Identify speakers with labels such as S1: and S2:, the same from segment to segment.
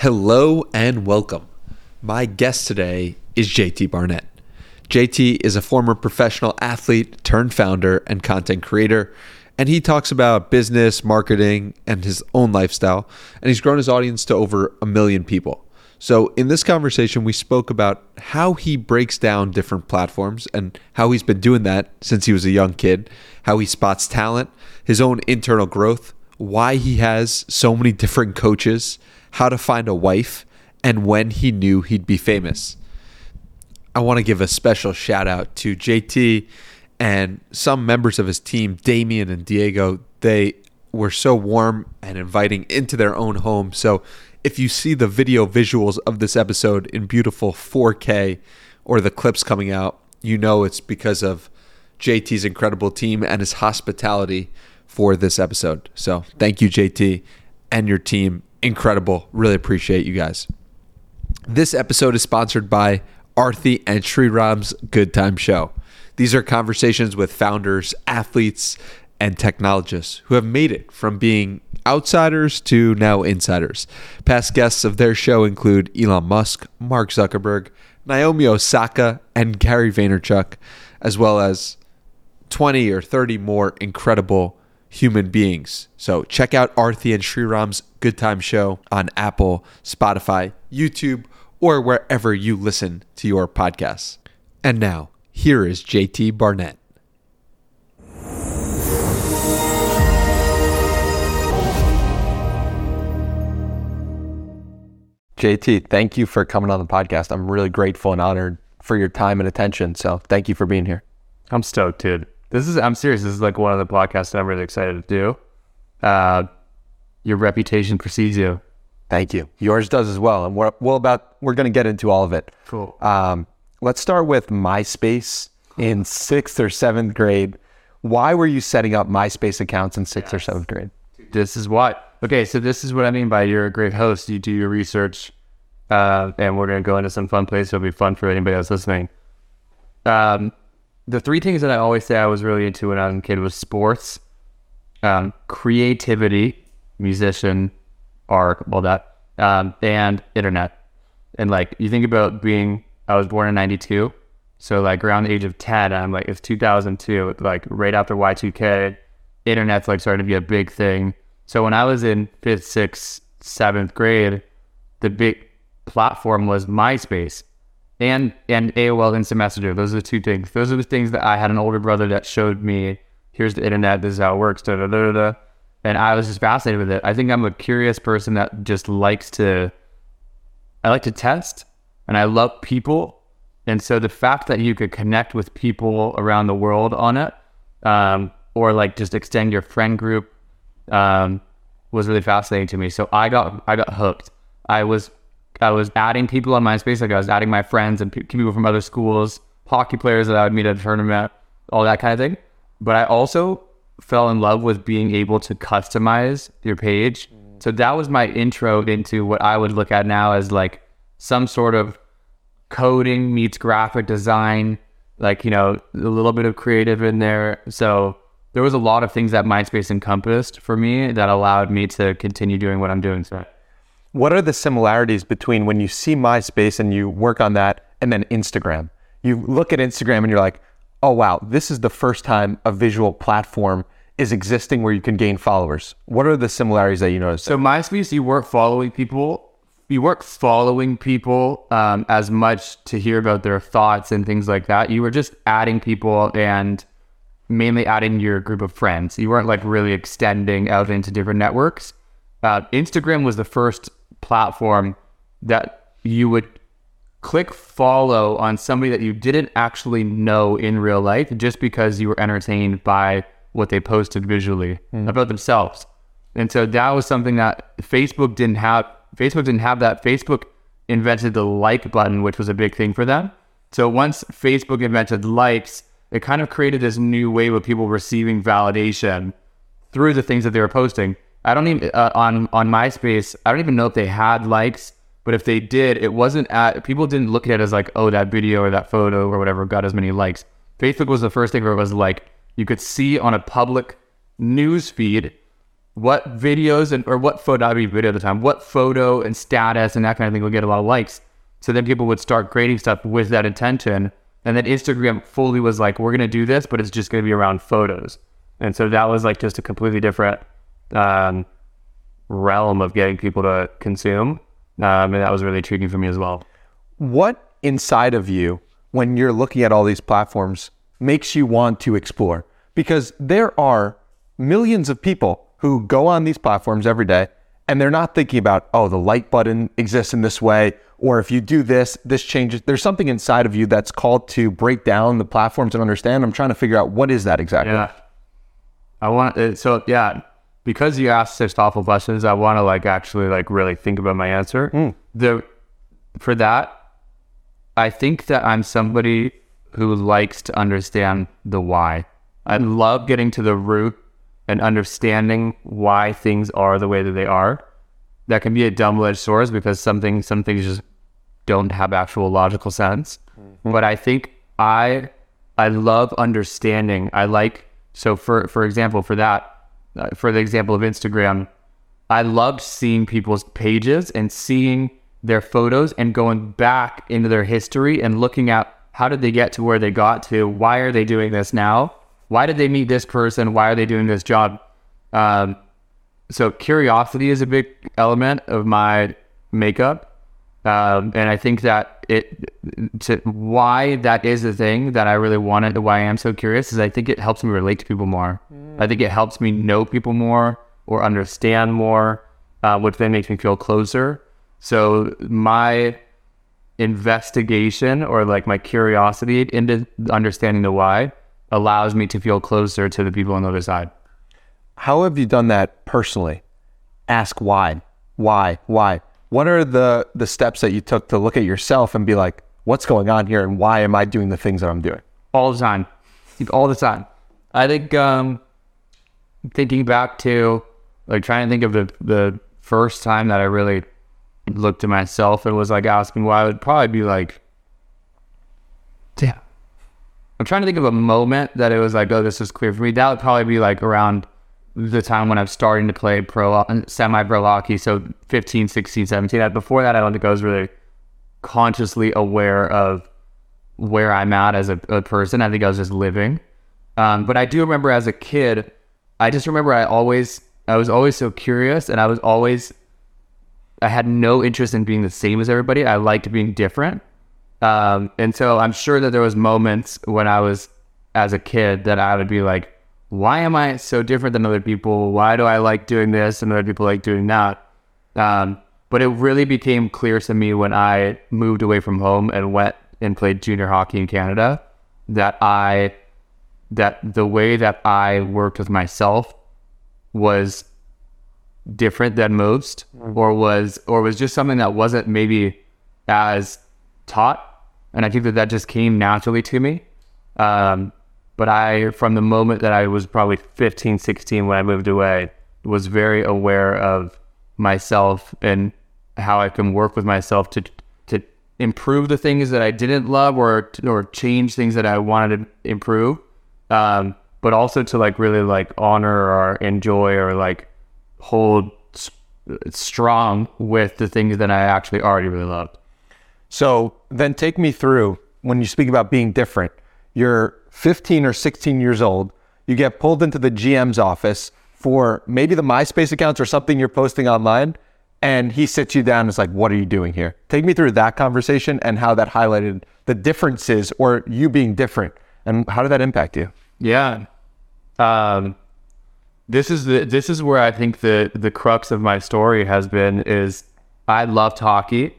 S1: Hello and welcome. My guest today is JT Barnett. JT is a former professional athlete turned founder and content creator, and he talks about business, marketing, and his own lifestyle. And he's grown his audience to over a million people. So, in this conversation, we spoke about how he breaks down different platforms and how he's been doing that since he was a young kid, how he spots talent, his own internal growth, why he has so many different coaches, how to find a wife, and when he knew he'd be famous. I want to give a special shout out to JT and some members of his team, Damien and Diego. They were so warm and inviting into their own home. So, if you see the video visuals of this episode in beautiful 4K or the clips coming out, you know it's because of JT's incredible team and his hospitality for this episode. So thank you, JT, and your team. Incredible. Really appreciate you guys. This episode is sponsored by Aarthi and Sriram's Good Time Show. These are conversations with founders, athletes, and technologists who have made it from being outsiders to now insiders. Past guests of their show include Elon Musk, Mark Zuckerberg, Naomi Osaka, and Gary Vaynerchuk, as well as 20 or 30 more incredible human beings. So check out Aarthi and Sriram's Good Time Show on Apple, Spotify, YouTube, or wherever you listen to your podcasts. And now, here is JT Barnett. JT, thank you for coming on the podcast. I'm really grateful and honored for your time and attention. So thank you for being here.
S2: I'm stoked, dude. This is I'm serious. This is like one of the podcasts I'm really excited to do. Uh, your reputation precedes you.
S1: Thank you. Yours does as well. And we're well about we're going to get into all of it.
S2: Cool.
S1: Um, let's start with MySpace in sixth or seventh grade. Why were you setting up MySpace accounts in sixth yes. or seventh grade?
S2: This is what. Okay, so this is what I mean by you're a great host. You do your research, uh, and we're going to go into some fun places. It'll be fun for anybody else listening. Um, the three things that I always say I was really into when I was a kid was sports, um, creativity, musician, art, all that, um, and internet. And like you think about being, I was born in '92, so like around the age of 10, I'm like it's 2002, like right after Y2K, internet's like starting to be a big thing. So when I was in fifth, sixth, seventh grade, the big platform was MySpace and and AOL Instant Messenger. Those are the two things. Those are the things that I had an older brother that showed me. Here's the internet. This is how it works. Da, da, da, da. And I was just fascinated with it. I think I'm a curious person that just likes to. I like to test, and I love people. And so the fact that you could connect with people around the world on it, um, or like just extend your friend group, um, was really fascinating to me. So I got I got hooked. I was I was adding people on MySpace, like I was adding my friends and people from other schools, hockey players that I would meet at a tournament, all that kind of thing. But I also fell in love with being able to customize your page. So that was my intro into what I would look at now as like some sort of coding meets graphic design, like, you know, a little bit of creative in there. So there was a lot of things that MySpace encompassed for me that allowed me to continue doing what I'm doing. So
S1: what are the similarities between when you see MySpace and you work on that and then Instagram? You look at Instagram and you're like, oh, wow, this is the first time a visual platform is existing where you can gain followers. What are the similarities that you notice?
S2: So, MySpace, you weren't following people. You weren't following people um, as much to hear about their thoughts and things like that. You were just adding people and mainly adding your group of friends. You weren't like really extending out into different networks. Uh, Instagram was the first platform that you would click follow on somebody that you didn't actually know in real life just because you were entertained by what they posted visually mm. about themselves. And so that was something that Facebook didn't have. Facebook didn't have that. Facebook invented the like button, which was a big thing for them. So once Facebook invented likes, it kind of created this new wave of people receiving validation through the things that they were posting. I don't even uh, on on MySpace. I don't even know if they had likes, but if they did, it wasn't at. People didn't look at it as like, oh, that video or that photo or whatever got as many likes. Facebook was the first thing where it was like you could see on a public news feed what videos and or what photo I mean video at the time, what photo and status and that kind of thing would get a lot of likes. So then people would start creating stuff with that intention. And then Instagram fully was like, we're gonna do this, but it's just gonna be around photos. And so that was like just a completely different um, realm of getting people to consume. Um, and that was really intriguing for me as well.
S3: What inside of you, when you're looking at all these platforms, makes you want to explore? Because there are millions of people who go on these platforms every day and they're not thinking about, oh, the like button exists in this way, or if you do this, this changes. There's something inside of you that's called to break down the platforms and understand. I'm trying to figure out what is that exactly.
S2: Yeah. I want uh, so yeah, because you asked such thoughtful questions, I want to like actually like really think about my answer. Hmm. The for that, I think that I'm somebody who likes to understand the why. I love getting to the root and understanding why things are the way that they are. That can be a double-edged sword because something some things just don't have actual logical sense. Hmm. But I think I I love understanding. I like so for for example for that uh, for the example of Instagram, I loved seeing people's pages and seeing their photos and going back into their history and looking at how did they get to where they got to? Why are they doing this now? Why did they meet this person? Why are they doing this job? Um, so curiosity is a big element of my makeup, um, and I think that it to why that is the thing that I really wanted. Why I am so curious is I think it helps me relate to people more. I think it helps me know people more or understand more, uh, which then makes me feel closer. So my investigation or like my curiosity into understanding the why allows me to feel closer to the people on the other side.
S3: How have you done that personally? Ask why, why, why. What are the the steps that you took to look at yourself and be like, what's going on here, and why am I doing the things that I'm doing?
S2: all the time, all the time. I think um, thinking back to like trying to think of the the first time that I really looked at myself and was like asking why, I would probably be like, yeah. I'm trying to think of a moment that it was like, oh, this is clear for me. That would probably be like around the time when I'm starting to play pro, semi pro hockey. So 15, 16, 17. Before that, I don't think I was really consciously aware of where I'm at as a, a person. I think I was just living. Um, but I do remember as a kid, I just remember I always, I was always so curious and I was always, I had no interest in being the same as everybody. I liked being different. Um, and so I'm sure that there was moments when I was as a kid that I would be like, why am I so different than other people? Why do I like doing this and other people like doing that? Um, but it really became clear to me when I moved away from home and went and played junior hockey in Canada that I that the way that I worked with myself was different than most or was or was just something that wasn't maybe as taught. And I think that that just came naturally to me. Um, but I from the moment that I was probably 15 16 when I moved away was very aware of myself and how I can work with myself to to improve the things that I didn't love or or change things that I wanted to improve um, but also to like really like honor or enjoy or like hold strong with the things that I actually already really loved.
S3: So then take me through when you speak about being different. You're 15 or 16 years old. You get pulled into the GM's office for maybe the MySpace accounts or something you're posting online. And he sits you down and is like, What are you doing here? Take me through that conversation and how that highlighted the differences or you being different. And how did that impact you?
S2: Yeah. Um, this is the this is where I think the the crux of my story has been is I loved hockey.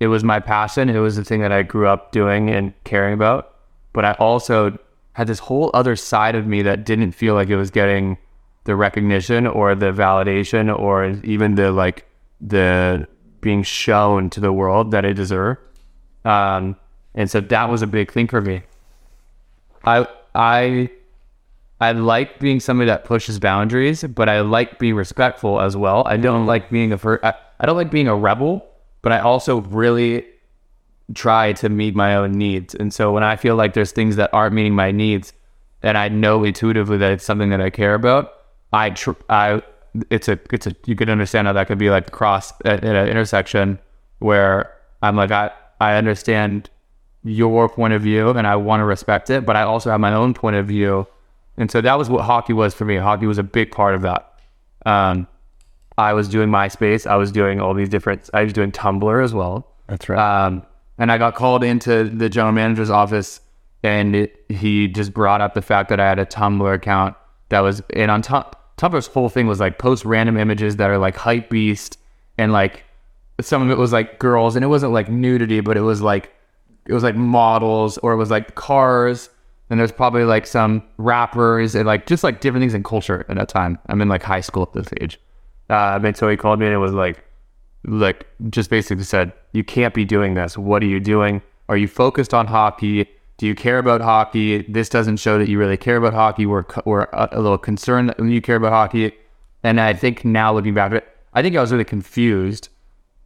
S2: It was my passion. It was the thing that I grew up doing and caring about. But I also had this whole other side of me that didn't feel like it was getting the recognition or the validation or even the like the being shown to the world that it deserved. Um, and so that was a big thing for me. I I I like being somebody that pushes boundaries, but I like being respectful as well. I don't like being a don't like being a rebel, but I also really try to meet my own needs. And so when I feel like there's things that aren't meeting my needs, and I know intuitively that it's something that I care about, I tr- I it's a it's a you could understand how that could be like cross at, at an intersection where I'm like I I understand your point of view and I want to respect it, but I also have my own point of view, and so that was what hockey was for me. Hockey was a big part of that. Um, I was doing MySpace. I was doing all these different. I was doing Tumblr as well.
S3: That's right.
S2: Um, and I got called into the general manager's office, and it, he just brought up the fact that I had a Tumblr account that was, and on Tum- Tumblr's whole thing was like post random images that are like hype beast, and like some of it was like girls, and it wasn't like nudity, but it was like it was like models or it was like cars. And there's probably like some rappers and like just like different things in culture at that time. I'm in like high school at this age. Uh, and so he called me and it was like, like just basically said, you can't be doing this. What are you doing? Are you focused on hockey? Do you care about hockey? This doesn't show that you really care about hockey. We're, we're a, little concerned that you care about hockey. And I think now looking back at it, I think I was really confused.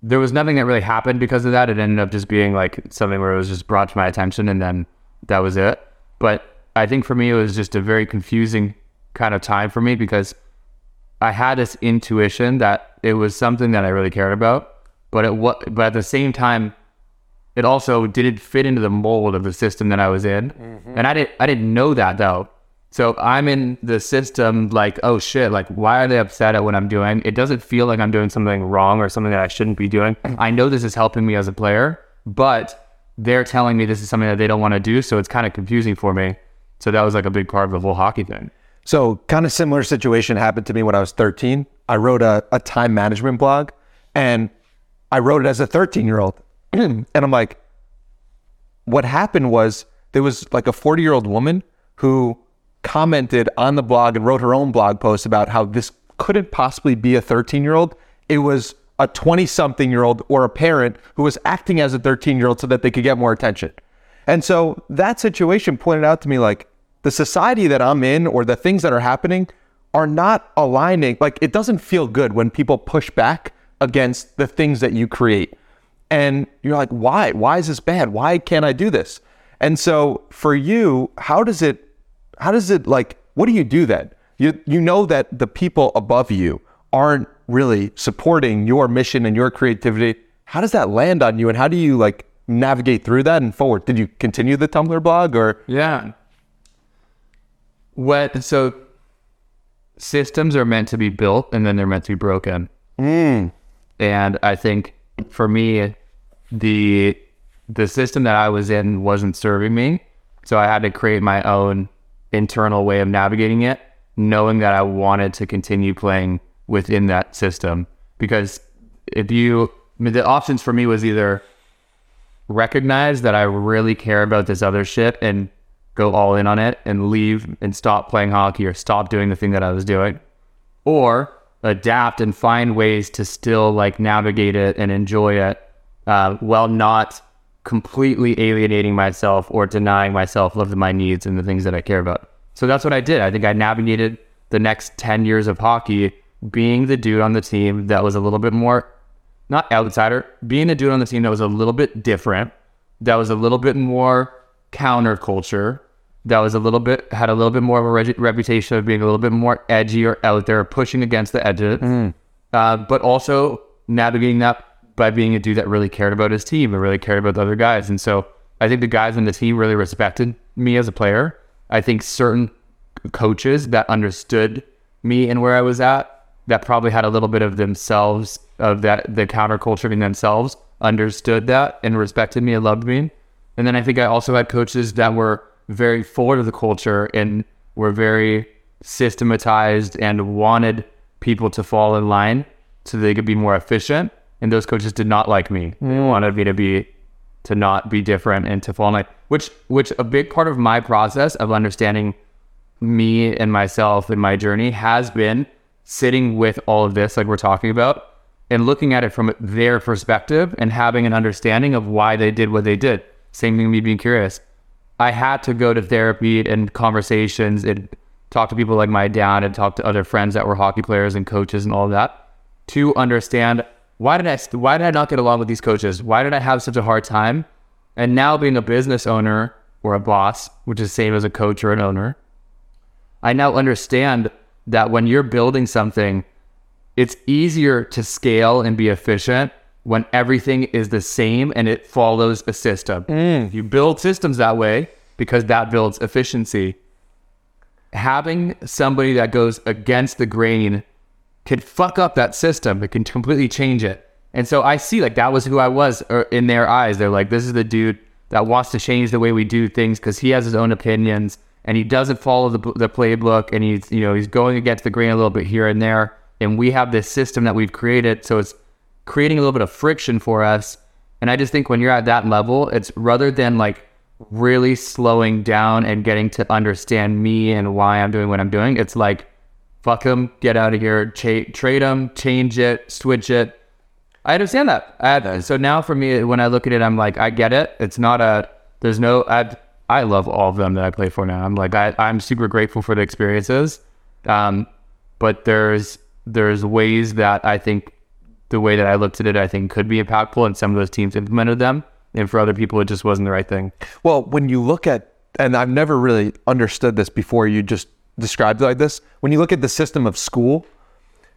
S2: There was nothing that really happened because of that. It ended up just being like something where it was just brought to my attention and then that was it. But I think for me, it was just a very confusing kind of time for me because I had this intuition that it was something that I really cared about, but it what but at the same time, it also didn't fit into the mold of the system that I was in, mm-hmm. and I didn't I didn't know that though. So I'm in the system like, oh shit, like why are they upset at what I'm doing? It doesn't feel like I'm doing something wrong or something that I shouldn't be doing. I know this is helping me as a player, but they're telling me this is something that they don't want to do, so it's kind of confusing for me. So that was like a big part of the whole hockey thing.
S3: So, kind of similar situation happened to me when I was 13. I wrote a, a time management blog and I wrote it as a 13 year old. and I'm like, what happened was there was like a 40 year old woman who commented on the blog and wrote her own blog post about how this couldn't possibly be a 13 year old. It was a 20 something year old or a parent who was acting as a 13 year old so that they could get more attention. And so that situation pointed out to me like the society that I'm in or the things that are happening are not aligning. Like it doesn't feel good when people push back against the things that you create. And you're like, why? Why is this bad? Why can't I do this? And so for you, how does it, how does it like, what do you do then? You, you know that the people above you aren't really supporting your mission and your creativity. How does that land on you? And how do you like navigate through that and forward? Did you continue the Tumblr blog or?
S2: Yeah. What so systems are meant to be built and then they're meant to be broken. Mm. And I think for me, the the system that I was in wasn't serving me. So I had to create my own internal way of navigating it, knowing that I wanted to continue playing within that system. Because if you I mean, the options for me was either recognize that I really care about this other shit and go all in on it and leave and stop playing hockey or stop doing the thing that I was doing, or adapt and find ways to still like navigate it and enjoy it uh, while not completely alienating myself or denying myself love of my needs and the things that I care about. So that's what I did. I think I navigated the next 10 years of hockey being the dude on the team that was a little bit more not outsider, being a dude on the team that was a little bit different, that was a little bit more counterculture, that was a little bit had a little bit more of a reputation of being a little bit more edgy or out there, pushing against the edges, uh, but also navigating that by being a dude that really cared about his team and really cared about the other guys. And so I think the guys on the team really respected me as a player. I think certain coaches that understood me and where I was at that probably had a little bit of themselves of that the counterculture in themselves understood that and respected me and loved me. And then I think I also had coaches that were very forward of the culture and were very systematized and wanted people to fall in line so they could be more efficient. And those coaches did not like me. They mm. wanted me to be to not be different and to fall in line. Which which a big part of my process of understanding me and myself and my journey has been sitting with all of this like we're talking about and looking at it from their perspective and having an understanding of why they did what they did. Same thing, me being curious. I had to go to therapy and conversations and talk to people like my dad and talk to other friends that were hockey players and coaches and all that to understand why did I why did I not get along with these coaches? Why did I have such a hard time? And now being a business owner or a boss, which is the same as a coach or an owner, I now understand that when you're building something it's easier to scale and be efficient when everything is the same and it follows a system. Mm. You build systems that way because that builds efficiency. Having somebody that goes against the grain can fuck up that system. It can completely change it. And so I see like that was who I was er, in their eyes. They're like, this is the dude that wants to change the way we do things because he has his own opinions and he doesn't follow the, the playbook and he's you know he's going against the grain a little bit here and there. And we have this system that we've created, so it's creating a little bit of friction for us. And I just think when you're at that level, it's rather than like really slowing down and getting to understand me and why I'm doing what I'm doing, it's like fuck them, get out of here, cha- trade them, change it, switch it. I understand that. I, so now for me, when I look at it, I'm like, I get it. It's not a, there's no, I, I love all of them that I play for now. I'm like, I, I'm super grateful for the experiences. Um, but there's, there's ways that I think the way that I looked at it, I think could be impactful and some of those teams implemented them. And for other people, it just wasn't the right thing.
S3: Well, when you look at, and I've never really understood this before you just described like this. When you look at the system of school,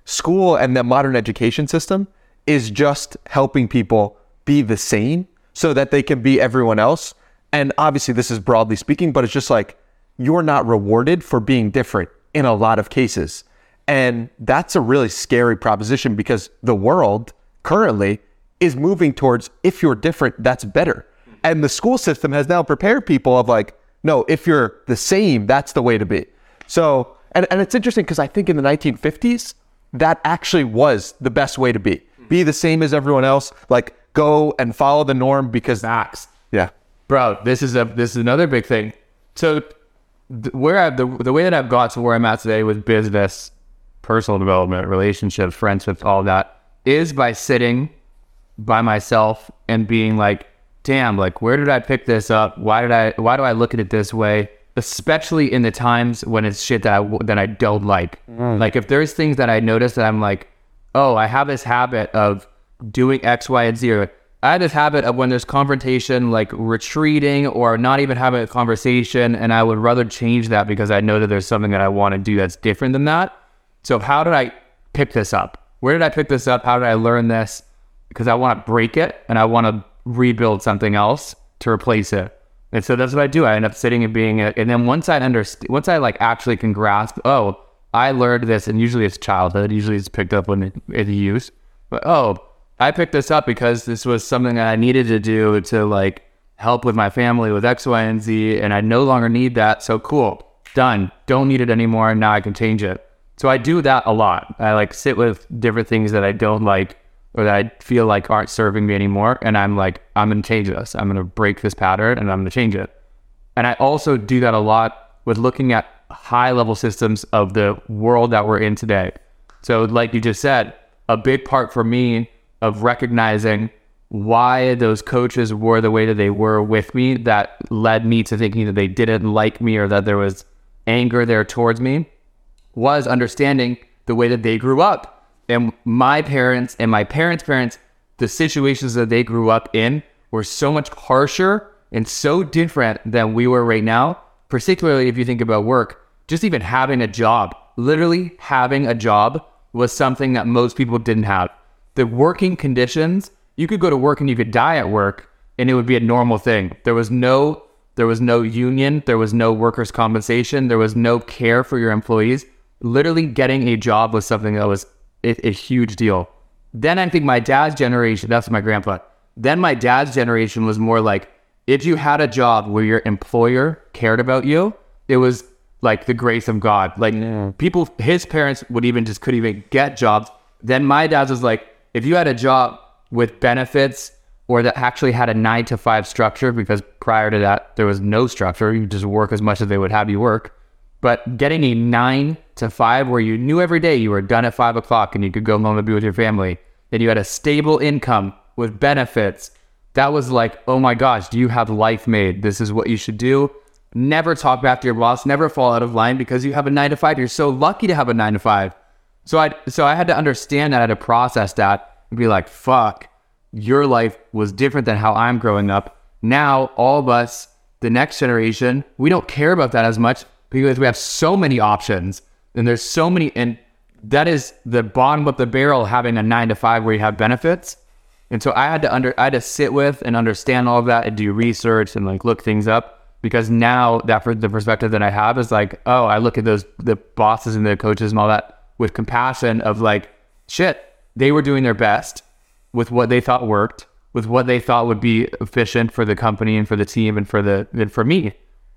S3: school and the modern education system is just helping people be the same so that they can be everyone else. And obviously, this is broadly speaking, but it's just like you're not rewarded for being different in a lot of cases. And that's a really scary proposition because the world currently is moving towards if you're different, that's better. And the school system has now prepared people of like, no, if you're the same, that's the way to be. So, and, and it's interesting because I think in the 1950s, that actually was the best way to be. Hmm. Be the same as everyone else. Like go and follow the norm because
S2: that's
S3: yeah.
S2: bro this is a this is another big thing so where i the, the way that i've got to where i'm at today with business personal development relationships friendships all that is by sitting by myself and being like damn like where did i pick this up why did i why do i look at it this way especially in the times when it's shit that i that i don't like mm. like if there's things that i notice that i'm like oh i have this habit of doing x y and z I had this habit of when there's confrontation, like retreating or not even having a conversation, and I would rather change that because I know that there's something that I want to do that's different than that. So, how did I pick this up? Where did I pick this up? How did I learn this? Because I want to break it and I want to rebuild something else to replace it. And so that's what I do. I end up sitting and being it. And then once I understand, once I like actually can grasp, oh, I learned this, and usually it's childhood. Usually it's picked up when it, in youth. But oh, I picked this up because this was something that I needed to do to like help with my family with X, Y, and Z, and I no longer need that. So cool, done. Don't need it anymore. Now I can change it. So I do that a lot. I like sit with different things that I don't like or that I feel like aren't serving me anymore, and I'm like, I'm gonna change this. I'm gonna break this pattern, and I'm gonna change it. And I also do that a lot with looking at high level systems of the world that we're in today. So, like you just said, a big part for me of recognizing why those coaches were the way that they were with me that led me to thinking that they didn't like me or that there was anger there towards me was understanding the way that they grew up. And my parents and my parents' parents, the situations that they grew up in were so much harsher and so different than we were right now. Particularly if you think about work, just even having a job, literally having a job was something that most people didn't have. The working conditions, you could go to work and you could die at work and it would be a normal thing. There was no there was no union, there was no workers compensation, there was no care for your employees. Literally getting a job was something that was a, a huge deal. Then I think my dad's generation, that's my grandpa. Then my dad's generation was more like if you had a job where your employer cared about you, it was like the grace of God. Like people, his parents would even just couldn't even get jobs. Then my dad's was like, if you had a job with benefits or that actually had a nine to five structure, because prior to that, there was no structure, you just work as much as they would have you work. But getting a nine to five where you knew every day you were done at five o'clock and you could go home and be with your family, and you had a stable income with benefits, that was like, oh my gosh, do you have life made? This is what you should do. Never talk back to your boss, never fall out of line because you have a nine to five. You're so lucky to have a nine to five. So I so I had to understand that, I had to process that and be like, fuck, your life was different than how I'm growing up. Now all of us, the next generation, we don't care about that as much because we have so many options and there's so many and that is the bottom of the barrel having a nine to five where you have benefits. And so I had to under I had to sit with and understand all of that and do research and like look things up because now that for the perspective that I have is like, oh, I look at those the bosses and the coaches and all that with compassion of like, shit, they were doing their best with what they thought worked, with what they thought would be efficient for the company and for the team and for the and for me.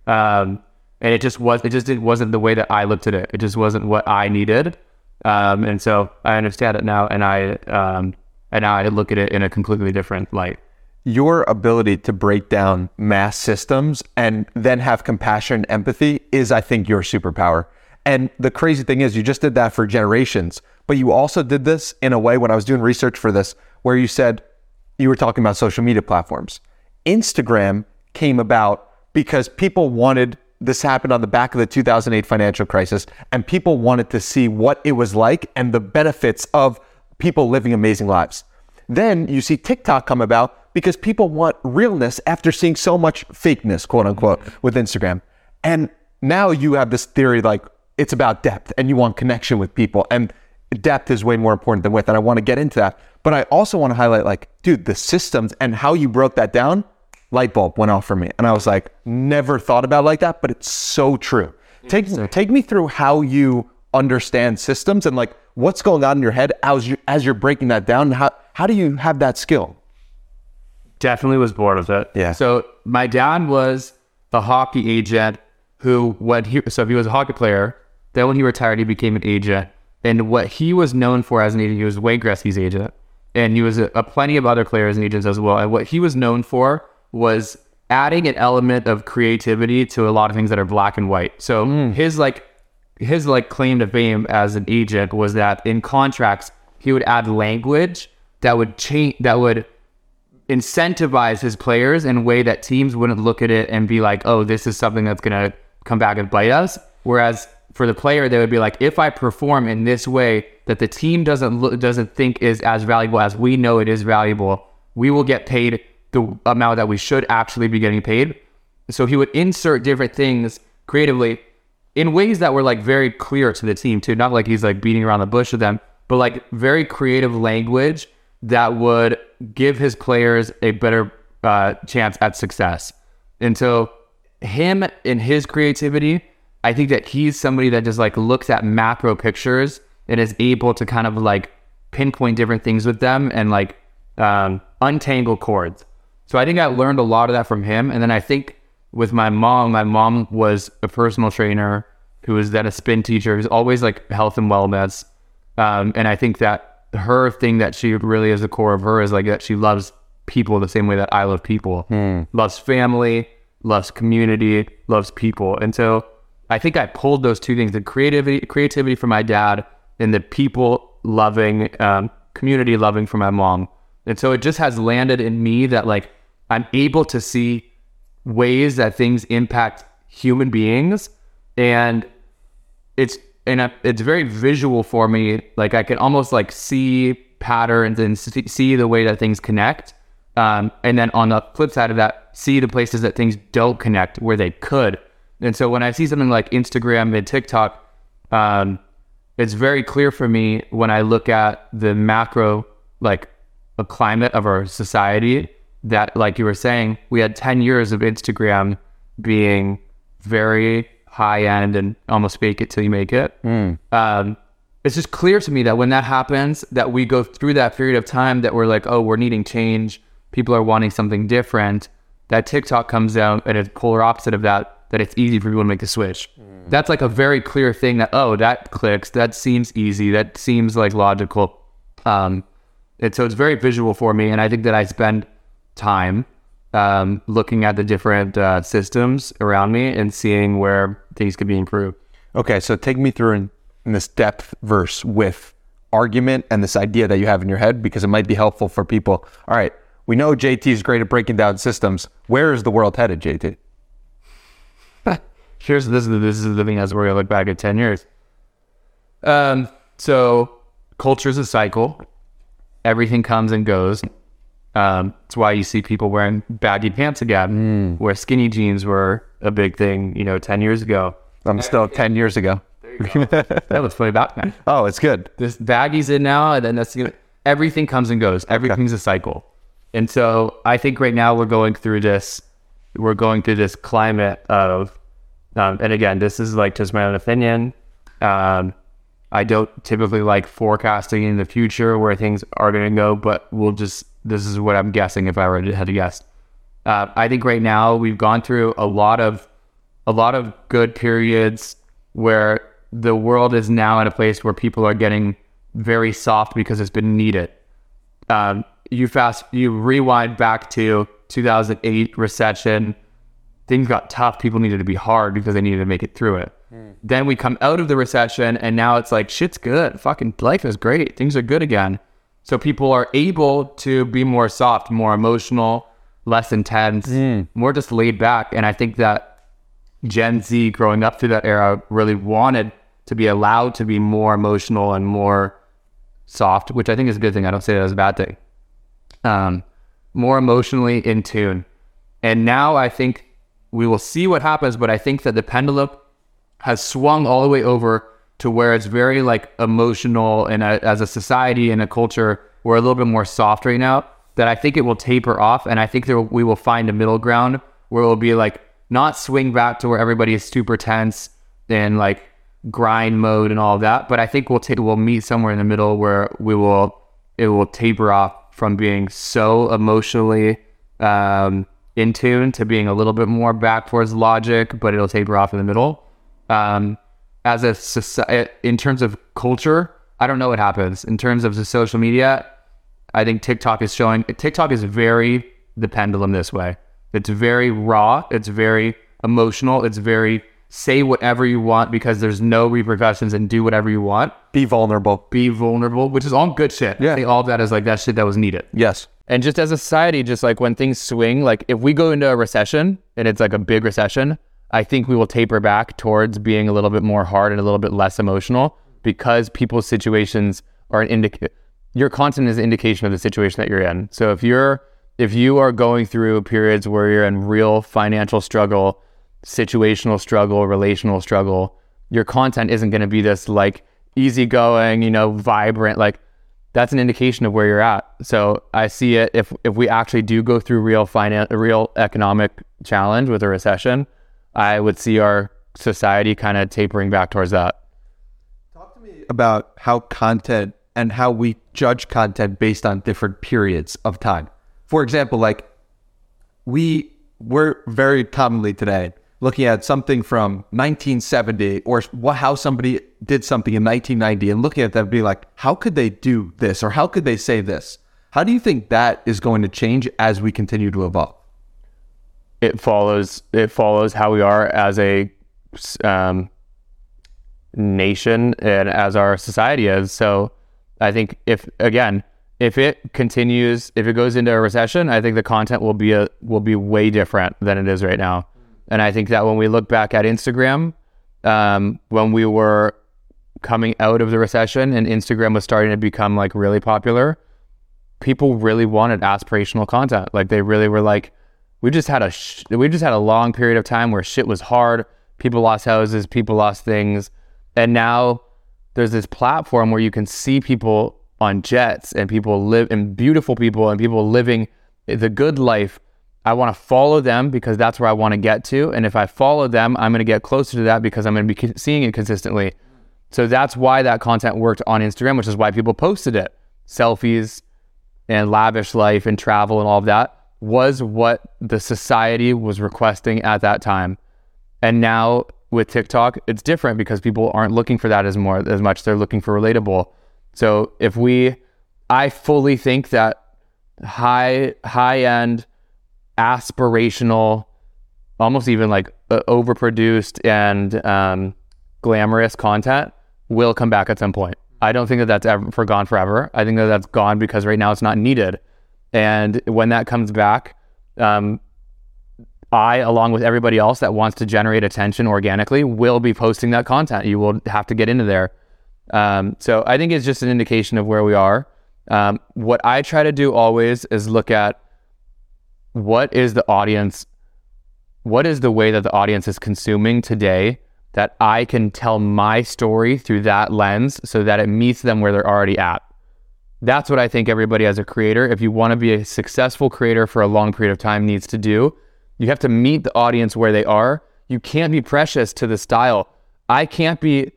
S2: Um, and it just was it just it wasn't the way that I looked at it. It just wasn't what I needed. Um, and so I understand it now, and I um, and now I look at it in a completely different light.
S3: Your ability to break down mass systems and then have compassion and empathy is, I think, your superpower. And the crazy thing is, you just did that for generations, but you also did this in a way when I was doing research for this, where you said you were talking about social media platforms. Instagram came about because people wanted this happened on the back of the 2008 financial crisis, and people wanted to see what it was like and the benefits of people living amazing lives. Then you see TikTok come about because people want realness after seeing so much fakeness, quote unquote, with Instagram. And now you have this theory like it's about depth and you want connection with people. And depth is way more important than width. And I want to get into that. But I also want to highlight like, dude, the systems and how you broke that down light bulb went off for me. And I was like, never thought about like that, but it's so true. Take take me through how you understand systems and like what's going on in your head as you as you're breaking that down. How how do you have that skill?
S2: Definitely was bored of it.
S3: Yeah.
S2: So my dad was the hockey agent who when he so if he was a hockey player, then when he retired he became an agent. And what he was known for as an agent, he was Wayne Gretzky's agent. And he was a, a plenty of other players and agents as well. And what he was known for was adding an element of creativity to a lot of things that are black and white. So hmm. his like his like claim to fame as an agent was that in contracts he would add language that would change that would incentivize his players in a way that teams wouldn't look at it and be like, "Oh, this is something that's going to come back and bite us." Whereas for the player, they would be like, "If I perform in this way that the team doesn't look, doesn't think is as valuable as we know it is valuable, we will get paid the amount that we should actually be getting paid." So he would insert different things creatively in ways that were like very clear to the team too. Not like he's like beating around the bush with them, but like very creative language that would give his players a better uh, chance at success. And so him and his creativity, I think that he's somebody that just like looks at macro pictures and is able to kind of like pinpoint different things with them and like um, untangle cords. So I think I learned a lot of that from him. And then I think with my mom, my mom was a personal trainer who was then a spin teacher, who's always like health and wellness. Um, and I think that her thing that she really is the core of her is like that she loves people the same way that I love people, loves family, loves community, loves people. And so I think I pulled those two things: the creativity, creativity from my dad, and the people loving, um, community loving from my mom. And so it just has landed in me that like I'm able to see ways that things impact human beings, and it's and it's very visual for me. Like I can almost like see patterns and see, see the way that things connect. Um, and then on the flip side of that, see the places that things don't connect where they could. And so when I see something like Instagram and TikTok, um, it's very clear for me when I look at the macro, like a climate of our society, that like you were saying, we had 10 years of Instagram being very high end and almost fake it till you make it. Um, it's just clear to me that when that happens, that we go through that period of time that we're like, oh, we're needing change. People are wanting something different. That TikTok comes out and it's polar opposite of that, that it's easy for people to make the switch. That's like a very clear thing that, oh, that clicks. That seems easy. That seems like logical. Um, and so it's very visual for me. And I think that I spend time um, looking at the different uh, systems around me and seeing where things could be improved.
S3: Okay, so take me through in, in this depth verse with argument and this idea that you have in your head because it might be helpful for people. All right, we know JT is great at breaking down systems. Where is the world headed, JT?
S2: Here's this is the, this is the thing as we're gonna look back at ten years. Um, so culture is a cycle. Everything comes and goes. Um, it's why you see people wearing baggy pants again, where skinny jeans were a big thing, you know, ten years ago.
S3: I'm still 10 years ago.
S2: That was funny back then.
S3: Oh, it's good.
S2: This baggy's in now, and then that's everything comes and goes. Everything's a cycle, and so I think right now we're going through this. We're going through this climate of, um, and again, this is like just my own opinion. Um, I don't typically like forecasting in the future where things are going to go, but we'll just this is what I'm guessing if I were to had to guess. Uh, I think right now we've gone through a lot of a lot of good periods where the world is now at a place where people are getting very soft because it's been needed. Um, you fast, you rewind back to 2008 recession. Things got tough. People needed to be hard because they needed to make it through it. Mm. Then we come out of the recession, and now it's like shit's good. Fucking life is great. Things are good again. So people are able to be more soft, more emotional, less intense, mm. more just laid back. And I think that Gen Z growing up through that era really wanted to be allowed to be more emotional and more soft, which I think is a good thing. I don't say that as a bad thing. Um, more emotionally in tune. And now I think we will see what happens, but I think that the pendulum has swung all the way over to where it's very like emotional and a, as a society and a culture, we're a little bit more soft right now. That I think it will taper off, and I think we will find a middle ground where it will be like not swing back to where everybody is super tense and like grind mode and all of that. But I think we'll take we'll meet somewhere in the middle where we will it will taper off from being so emotionally um, in tune to being a little bit more back towards logic, but it'll taper off in the middle. Um, as a society, in terms of culture, I don't know what happens in terms of the social media. I think TikTok is showing TikTok is very the pendulum this way. It's very raw. It's very emotional. It's very say whatever you want because there's no repercussions and do whatever you want.
S3: Be vulnerable.
S2: Be vulnerable, which is all good shit.
S3: Yeah.
S2: I think all of that is like that shit that was needed.
S3: Yes.
S2: And just as a society, just like when things swing, like if we go into a recession and it's like a big recession, I think we will taper back towards being a little bit more hard and a little bit less emotional because people's situations are an indicator. Your content is an indication of the situation that you're in. So if you're if you are going through periods where you're in real financial struggle, situational struggle, relational struggle, your content isn't going to be this like easygoing, you know, vibrant. Like that's an indication of where you're at. So I see it if if we actually do go through real finance, real economic challenge with a recession, I would see our society kind of tapering back towards that.
S3: Talk to me about how content and how we judge content based on different periods of time for example, like we we're very commonly today looking at something from 1970 or what, how somebody did something in 1990 and looking at that and be like, how could they do this or how could they say this? How do you think that is going to change as we continue to evolve?
S2: It follows. It follows how we are as a um, nation and as our society is. So, I think if again, if it continues, if it goes into a recession, I think the content will be a will be way different than it is right now. And I think that when we look back at Instagram, um, when we were coming out of the recession and Instagram was starting to become like really popular, people really wanted aspirational content. Like they really were like, we just had a sh- we just had a long period of time where shit was hard. People lost houses, people lost things, and now there's this platform where you can see people on jets and people live and beautiful people and people living the good life. I want to follow them because that's where I want to get to. And if I follow them, I'm going to get closer to that because I'm going to be seeing it consistently. So that's why that content worked on Instagram, which is why people posted it. Selfies and lavish life and travel and all of that was what the society was requesting at that time. And now with TikTok, it's different because people aren't looking for that as more as much. They're looking for relatable. So if we, I fully think that high high end, aspirational, almost even like uh, overproduced and um, glamorous content will come back at some point. I don't think that that's ever for gone forever. I think that that's gone because right now it's not needed. And when that comes back, um, I, along with everybody else that wants to generate attention organically, will be posting that content. You will have to get into there. Um, so I think it's just an indication of where we are. Um, what I try to do always is look at what is the audience, what is the way that the audience is consuming today that I can tell my story through that lens so that it meets them where they're already at. That's what I think everybody as a creator, if you want to be a successful creator for a long period of time, needs to do. You have to meet the audience where they are. You can't be precious to the style. I can't be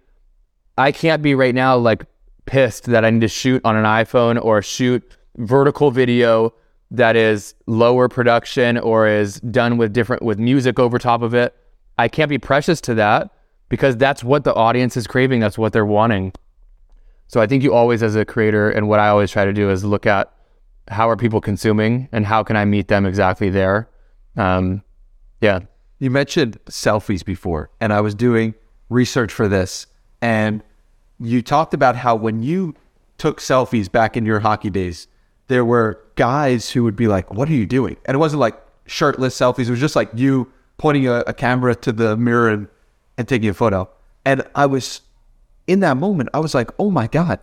S2: I can't be right now like pissed that I need to shoot on an iPhone or shoot vertical video that is lower production or is done with different with music over top of it. I can't be precious to that because that's what the audience is craving, that's what they're wanting. So I think you always as a creator and what I always try to do is look at how are people consuming and how can I meet them exactly there. Um, yeah.
S3: You mentioned selfies before, and I was doing research for this, and you talked about how when you took selfies back in your hockey days, there were guys who would be like, "What are you doing?" And it wasn't like shirtless selfies; it was just like you pointing a, a camera to the mirror and, and taking a photo. And I was in that moment, I was like, "Oh my god,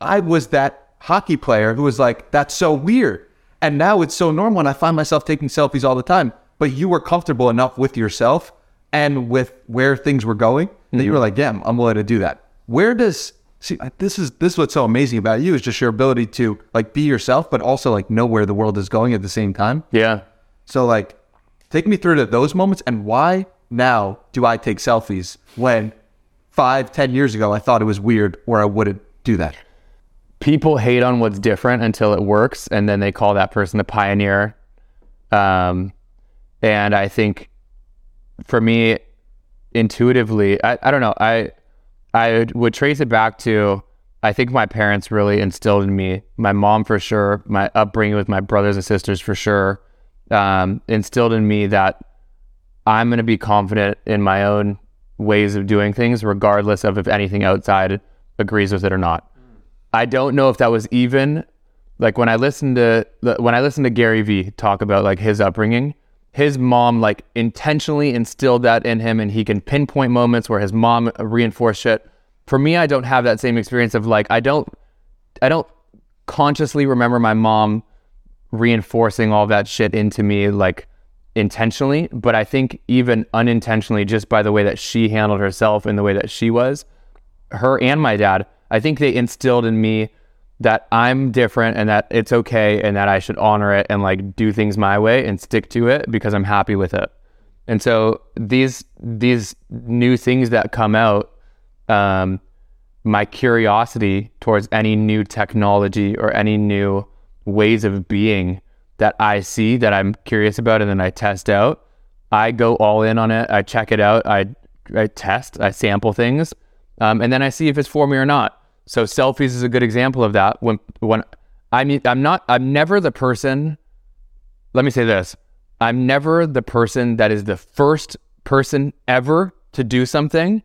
S3: I was that hockey player who was like, that's so weird." And now it's so normal, and I find myself taking selfies all the time but you were comfortable enough with yourself and with where things were going mm-hmm. that you were like, "Damn, I'm willing to do that." Where does see this is this is what's so amazing about you is just your ability to like be yourself, but also like know where the world is going at the same time.
S2: Yeah.
S3: So like, take me through to those moments and why now do I take selfies when five, ten years ago I thought it was weird or I wouldn't do that.
S2: People hate on what's different until it works, and then they call that person a pioneer. Um, and I think for me, intuitively, I, I don't know, I I would trace it back to I think my parents really instilled in me, my mom for sure, my upbringing with my brothers and sisters for sure, um, instilled in me that I'm going to be confident in my own ways of doing things, regardless of if anything outside agrees with it or not. I don't know if that was even like when I listened to when I listened to Gary Vee talk about like his upbringing his mom like intentionally instilled that in him and he can pinpoint moments where his mom reinforced it. For me, I don't have that same experience of like I don't I don't consciously remember my mom reinforcing all that shit into me like intentionally, but I think even unintentionally just by the way that she handled herself and the way that she was, her and my dad, I think they instilled in me that I'm different and that it's okay and that I should honor it and like do things my way and stick to it because I'm happy with it. And so these these new things that come out, um, my curiosity towards any new technology or any new ways of being that I see that I'm curious about and then I test out, I go all in on it. I check it out. I I test. I sample things, um, and then I see if it's for me or not. So selfies is a good example of that. When when I mean I'm not I'm never the person let me say this. I'm never the person that is the first person ever to do something,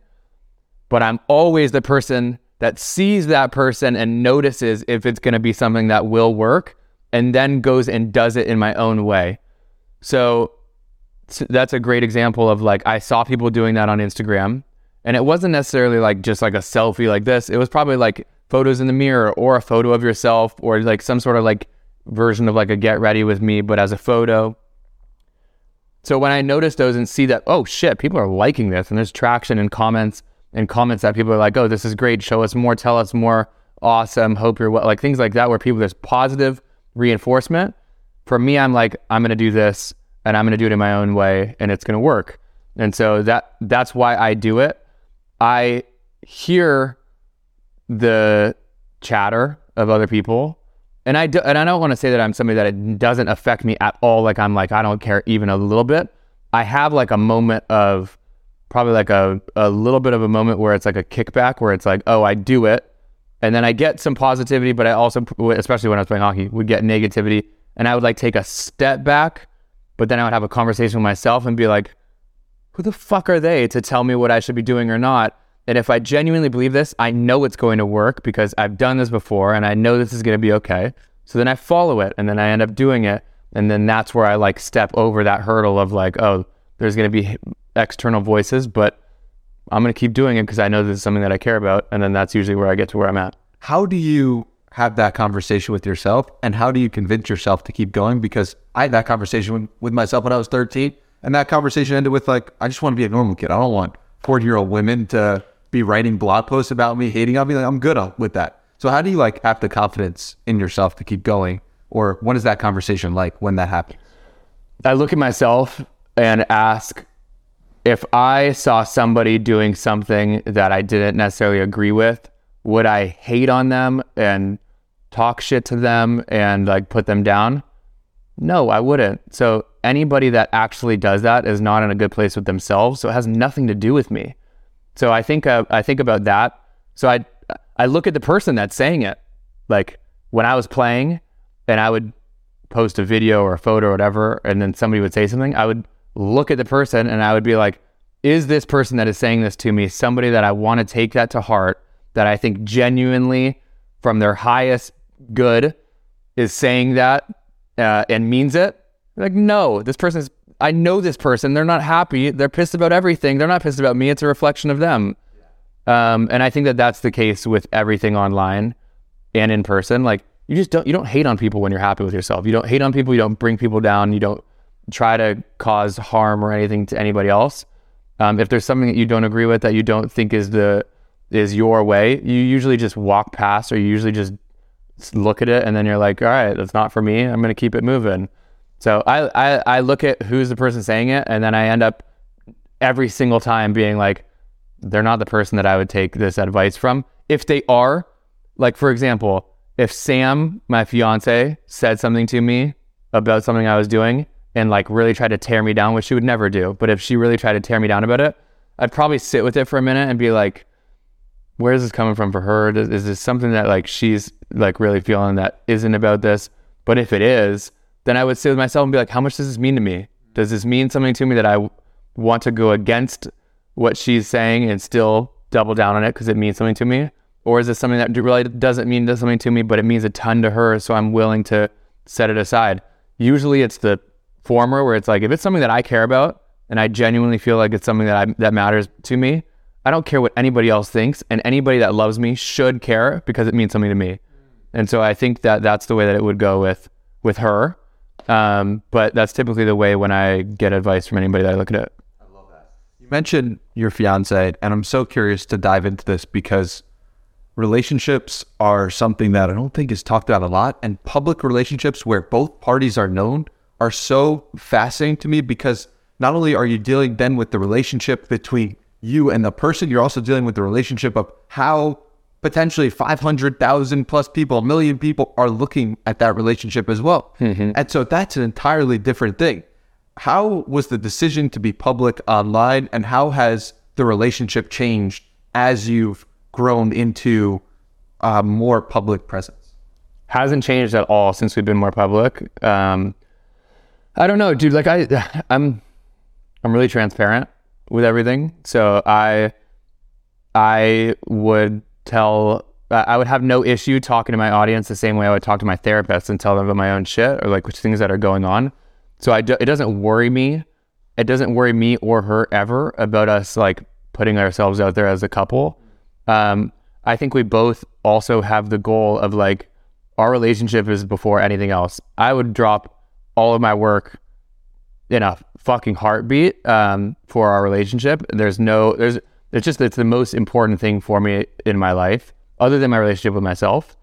S2: but I'm always the person that sees that person and notices if it's going to be something that will work and then goes and does it in my own way. So, so that's a great example of like I saw people doing that on Instagram and it wasn't necessarily like just like a selfie like this. It was probably like photos in the mirror or a photo of yourself or like some sort of like version of like a get ready with me, but as a photo. So when I notice those and see that, oh shit, people are liking this and there's traction and comments and comments that people are like, oh, this is great. Show us more, tell us more. Awesome. Hope you're well. Like things like that where people, there's positive reinforcement. For me, I'm like, I'm going to do this and I'm going to do it in my own way and it's going to work. And so that that's why I do it. I hear the chatter of other people. And I do, and I don't want to say that I'm somebody that it doesn't affect me at all. Like I'm like I don't care even a little bit. I have like a moment of probably like a, a little bit of a moment where it's like a kickback where it's like oh I do it, and then I get some positivity, but I also especially when I was playing hockey would get negativity, and I would like take a step back, but then I would have a conversation with myself and be like, who the fuck are they to tell me what I should be doing or not? And if I genuinely believe this, I know it's going to work because I've done this before and I know this is going to be okay. So then I follow it and then I end up doing it. And then that's where I like step over that hurdle of like, oh, there's going to be external voices, but I'm going to keep doing it because I know this is something that I care about. And then that's usually where I get to where I'm at.
S3: How do you have that conversation with yourself? And how do you convince yourself to keep going? Because I had that conversation with myself when I was 13 and that conversation ended with like, I just want to be a normal kid. I don't want 40 year old women to be writing blog posts about me, hating on me. Like, I'm good with that. So how do you like have the confidence in yourself to keep going? Or what is that conversation like when that happens?
S2: I look at myself and ask if I saw somebody doing something that I didn't necessarily agree with, would I hate on them and talk shit to them and like put them down? No, I wouldn't. So anybody that actually does that is not in a good place with themselves. So it has nothing to do with me. So I think uh, I think about that. So I I look at the person that's saying it. Like when I was playing, and I would post a video or a photo or whatever, and then somebody would say something, I would look at the person and I would be like, is this person that is saying this to me somebody that I want to take that to heart, that I think genuinely from their highest good is saying that uh, and means it? Like, no, this person is, I know this person. They're not happy. They're pissed about everything. They're not pissed about me. It's a reflection of them. Um, and I think that that's the case with everything online and in person. Like, you just don't you don't hate on people when you're happy with yourself. You don't hate on people. You don't bring people down. You don't try to cause harm or anything to anybody else. Um, if there's something that you don't agree with that you don't think is the is your way, you usually just walk past or you usually just look at it and then you're like, all right, that's not for me. I'm gonna keep it moving. So I, I I look at who's the person saying it and then I end up every single time being like, they're not the person that I would take this advice from. If they are, like for example, if Sam, my fiance, said something to me about something I was doing and like really tried to tear me down, which she would never do, but if she really tried to tear me down about it, I'd probably sit with it for a minute and be like, where is this coming from for her? Is, is this something that like she's like really feeling that isn't about this? But if it is, then I would sit with myself and be like, how much does this mean to me? Does this mean something to me that I want to go against what she's saying and still double down on it because it means something to me? Or is this something that really doesn't mean something to me, but it means a ton to her, so I'm willing to set it aside? Usually it's the former where it's like if it's something that I care about and I genuinely feel like it's something that I, that matters to me, I don't care what anybody else thinks, and anybody that loves me should care because it means something to me. And so I think that that's the way that it would go with with her. Um, but that's typically the way when I get advice from anybody that I look at it. I love that.
S3: You mentioned your fiance, and I'm so curious to dive into this because relationships are something that I don't think is talked about a lot. And public relationships where both parties are known are so fascinating to me because not only are you dealing then with the relationship between you and the person, you're also dealing with the relationship of how potentially 500,000 plus people, a million people are looking at that relationship as well. And so that's an entirely different thing. How was the decision to be public online and how has the relationship changed as you've grown into a more public presence?
S2: hasn't changed at all since we've been more public. Um, I don't know, dude. Like I, I'm, I'm really transparent with everything. So I, I would tell, I would have no issue talking to my audience the same way I would talk to my therapist and tell them about my own shit or like which things that are going on. So I, do, it doesn't worry me. It doesn't worry me or her ever about us like putting ourselves out there as a couple. Um, I think we both also have the goal of like our relationship is before anything else. I would drop all of my work in a fucking heartbeat um, for our relationship. There's no, there's, it's just, it's the most important thing for me in my life, other than my relationship with myself.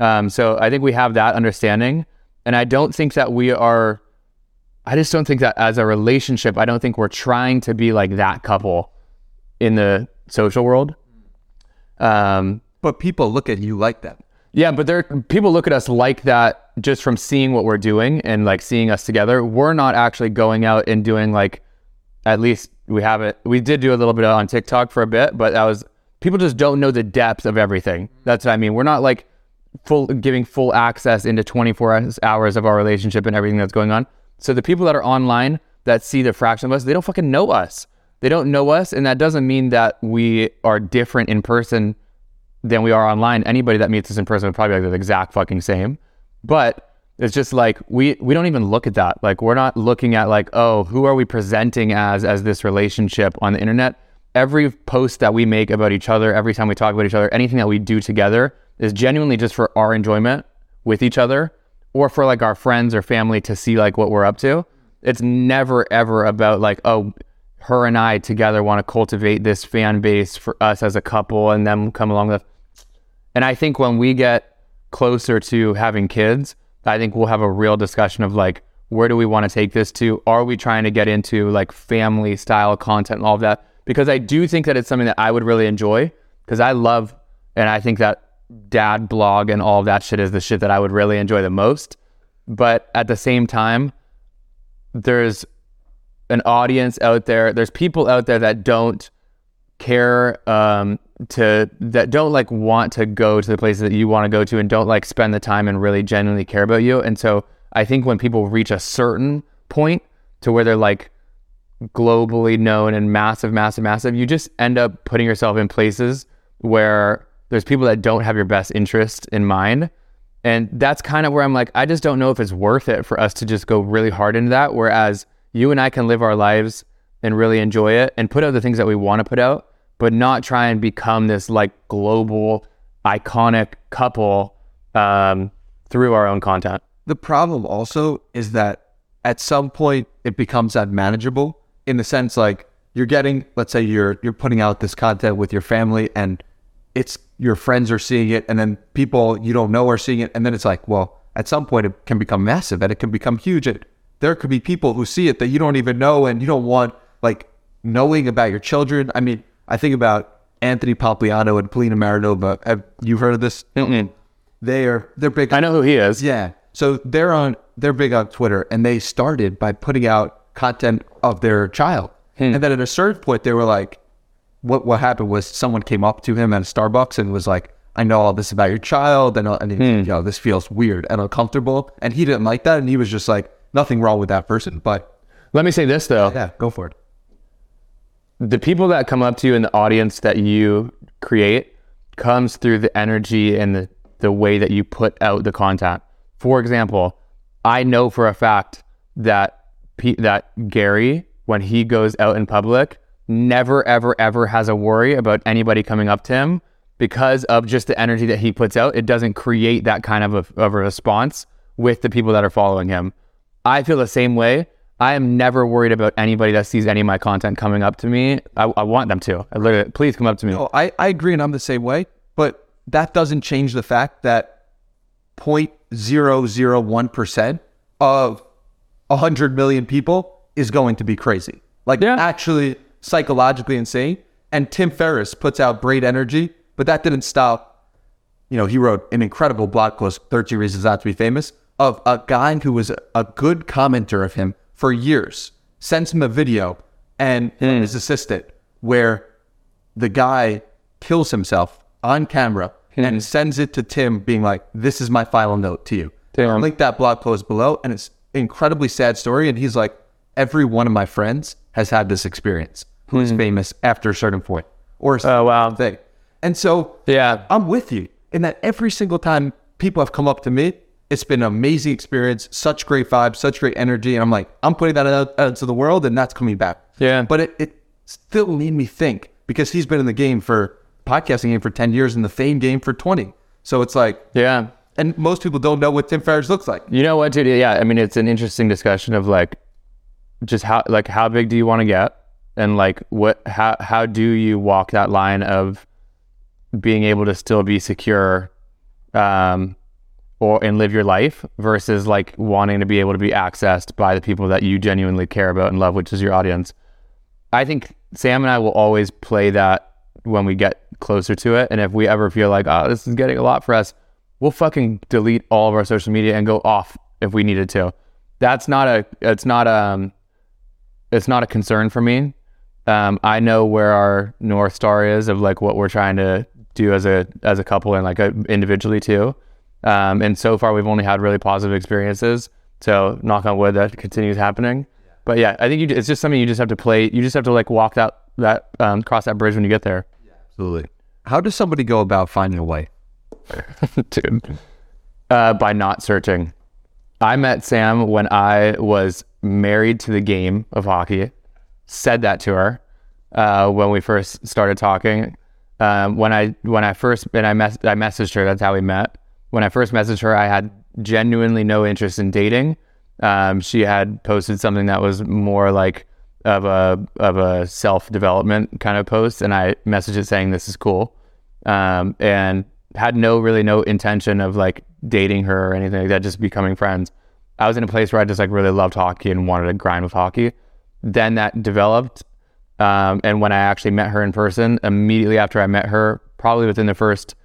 S2: Um, so I think we have that understanding. And I don't think that we are, I just don't think that as a relationship, I don't think we're trying to be like that couple in the social world. Um,
S3: But people look at you like that.
S2: yeah, but there people look at us like that just from seeing what we're doing and like seeing us together. We're not actually going out and doing like at least we have it. We did do a little bit on TikTok for a bit, but that was people just don't know the depth of everything. That's what I mean. We're not like full giving full access into 24 hours of our relationship and everything that's going on. So the people that are online that see the fraction of us, they don't fucking know us. They don't know us, and that doesn't mean that we are different in person than we are online. Anybody that meets us in person would probably be like the exact fucking same. But it's just like we we don't even look at that. Like we're not looking at like, oh, who are we presenting as as this relationship on the internet? Every post that we make about each other, every time we talk about each other, anything that we do together is genuinely just for our enjoyment with each other or for like our friends or family to see like what we're up to. It's never ever about like, oh, her and I together want to cultivate this fan base for us as a couple and them come along with. And I think when we get closer to having kids, I think we'll have a real discussion of like, where do we want to take this to? Are we trying to get into like family style content and all of that? Because I do think that it's something that I would really enjoy because I love, and I think that dad blog and all of that shit is the shit that I would really enjoy the most. But at the same time, there's an audience out there. There's people out there that don't care um, to that don't like want to go to the places that you want to go to and don't like spend the time and really genuinely care about you. And so I think when people reach a certain point to where they're like globally known and massive, massive, massive, you just end up putting yourself in places where there's people that don't have your best interest in mind. And that's kind of where I'm like, I just don't know if it's worth it for us to just go really hard into that. Whereas you and I can live our lives and really enjoy it and put out the things that we want to put out, but not try and become this like global iconic couple um, through our own content.
S3: The problem also is that at some point it becomes unmanageable in the sense like you're getting, let's say you're you're putting out this content with your family and it's your friends are seeing it and then people you don't know are seeing it and then it's like, well, at some point it can become massive and it can become huge and there could be people who see it that you don't even know and you don't want like knowing about your children. I mean, I think about Anthony Pompliano and Polina Marinova. Have you heard of this?
S2: Mm-mm.
S3: They are they're big.
S2: I know who he is.
S3: Yeah. So they're on they're big on Twitter and they started by putting out content of their child. Hmm. And then at a certain point they were like what what happened was someone came up to him at a Starbucks and was like, "I know all this about your child and, uh, and he, hmm. you know, this feels weird and uncomfortable." And he didn't like that and he was just like, "Nothing wrong with that person." But
S2: Let me say this though.
S3: yeah, go for it.
S2: The people that come up to you in the audience that you create comes through the energy and the, the way that you put out the content. For example, I know for a fact that P- that Gary, when he goes out in public, never, ever, ever has a worry about anybody coming up to him because of just the energy that he puts out. It doesn't create that kind of a, of a response with the people that are following him. I feel the same way. I am never worried about anybody that sees any of my content coming up to me. I, I want them to. I literally, please come up to me.
S3: No, I, I agree and I'm the same way, but that doesn't change the fact that 0.001% of 100 million people is going to be crazy. Like
S2: Yeah.
S3: actually psychologically insane. And Tim Ferriss puts out great energy, but that didn't stop. You know, he wrote an incredible blog post, 13 Reasons Not to Be Famous, of a guy who was a, a good commenter of him for years, sends him a video and hmm. his assistant where the guy kills himself on camera hmm. and sends it to Tim, being like, "This is my final note to you."
S2: Damn.
S3: Link that blog post below, and it's an incredibly sad story. And he's like, "Every one of my friends has had this experience. Who is hmm. famous after a certain point, or
S2: Oh, wow.
S3: thing." And so,
S2: Yeah.
S3: I'm with you in that every single time people have come up to me, it's been an amazing experience, such great vibes, such great energy. And I'm like, I'm putting that out, out into the world and that's coming back.
S2: Yeah.
S3: But it, it still made me think because he's been in the game for podcasting game for 10 years and the fame game for 20. So it's like,
S2: Yeah.
S3: and most people don't know what Tim Ferriss looks like.
S2: You know what, dude? Yeah, I mean, it's an interesting discussion of like, just how like how big do you want to get, and like what how how do you walk that line of being able to still be secure, um, or and live your life versus like wanting to be able to be accessed by the people that you genuinely care about and love, which is your audience. I think Sam and I will always play that when we get closer to it. And if we ever feel like, oh, this is getting a lot for us, we'll fucking delete all of our social media and go off if we needed to. That's not a, it's not um, it's not a concern for me. Um, I know where our north star is of like what we're trying to do as a as a couple and like a, individually too. Um, and so far we've only had really positive experiences. So knock on wood that continues happening. But yeah, I think you, it's just something you just have to play. You just have to like walk that that um, cross that bridge when you get there.
S3: Absolutely. How does somebody go about finding a way?
S2: dude. Uh, by not searching. I met Sam when I was married to the game of hockey. Said that to her uh, when we first started talking. Um, when I when I first and I mess I messaged her. That's how we met. When I first messaged her, I had genuinely no interest in dating. Um, she had posted something that was more like of a of a self development kind of post, and I messaged it saying this is cool, um, and had no really no intention of like dating her or anything like that, just becoming friends. I was in a place where I just like really loved hockey and wanted to grind with hockey. Then that developed, um, and when I actually met her in person, immediately after I met her, probably within the first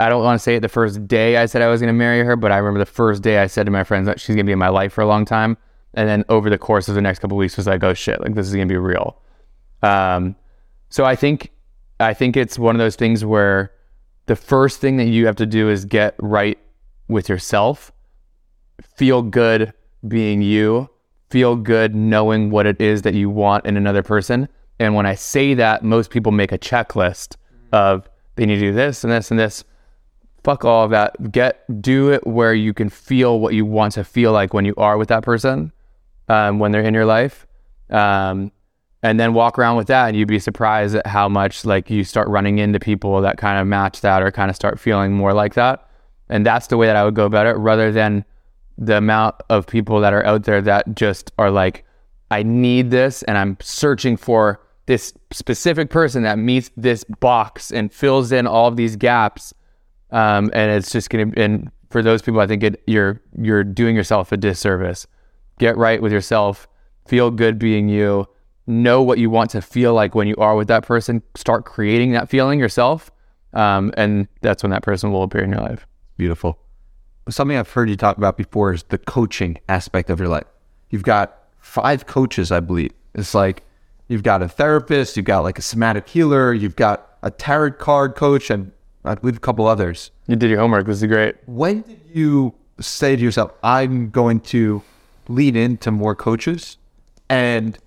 S2: I don't want to say it the first day I said I was going to marry her, but I remember the first day I said to my friends that she's going to be in my life for a long time. And then over the course of the next couple weeks was like, oh shit, like this is going to be real. Um, so I think, I think it's one of those things where the first thing that you have to do is get right with yourself, feel good being you, feel good knowing what it is that you want in another person. And when I say that, most people make a checklist of they need to do this and this and this fuck all of that. Get do it where you can feel what you want to feel like when you are with that person, um, when they're in your life, um, and then walk around with that, and you'd be surprised at how much like you start running into people that kind of match that or kind of start feeling more like that. And that's the way that I would go about it, rather than the amount of people that are out there that just are like, I need this, and I'm searching for this specific person that meets this box and fills in all of these gaps um, and it's just going to, and for those people, I think it, you're, you're doing yourself a disservice. Get right with yourself, feel good being you, know what you want to feel like when you are with that person, start creating that feeling yourself. Um, and that's when that person will appear in your life.
S3: Beautiful. Something I've heard you talk about before is the coaching aspect of your life. You've got five coaches, I believe. It's like you've got a therapist, you've got like a somatic healer, you've got a tarot card coach, and Uh, I believe a couple others.
S2: You did your homework. This is great.
S3: When did you say to yourself, I'm going to lean into more coaches? And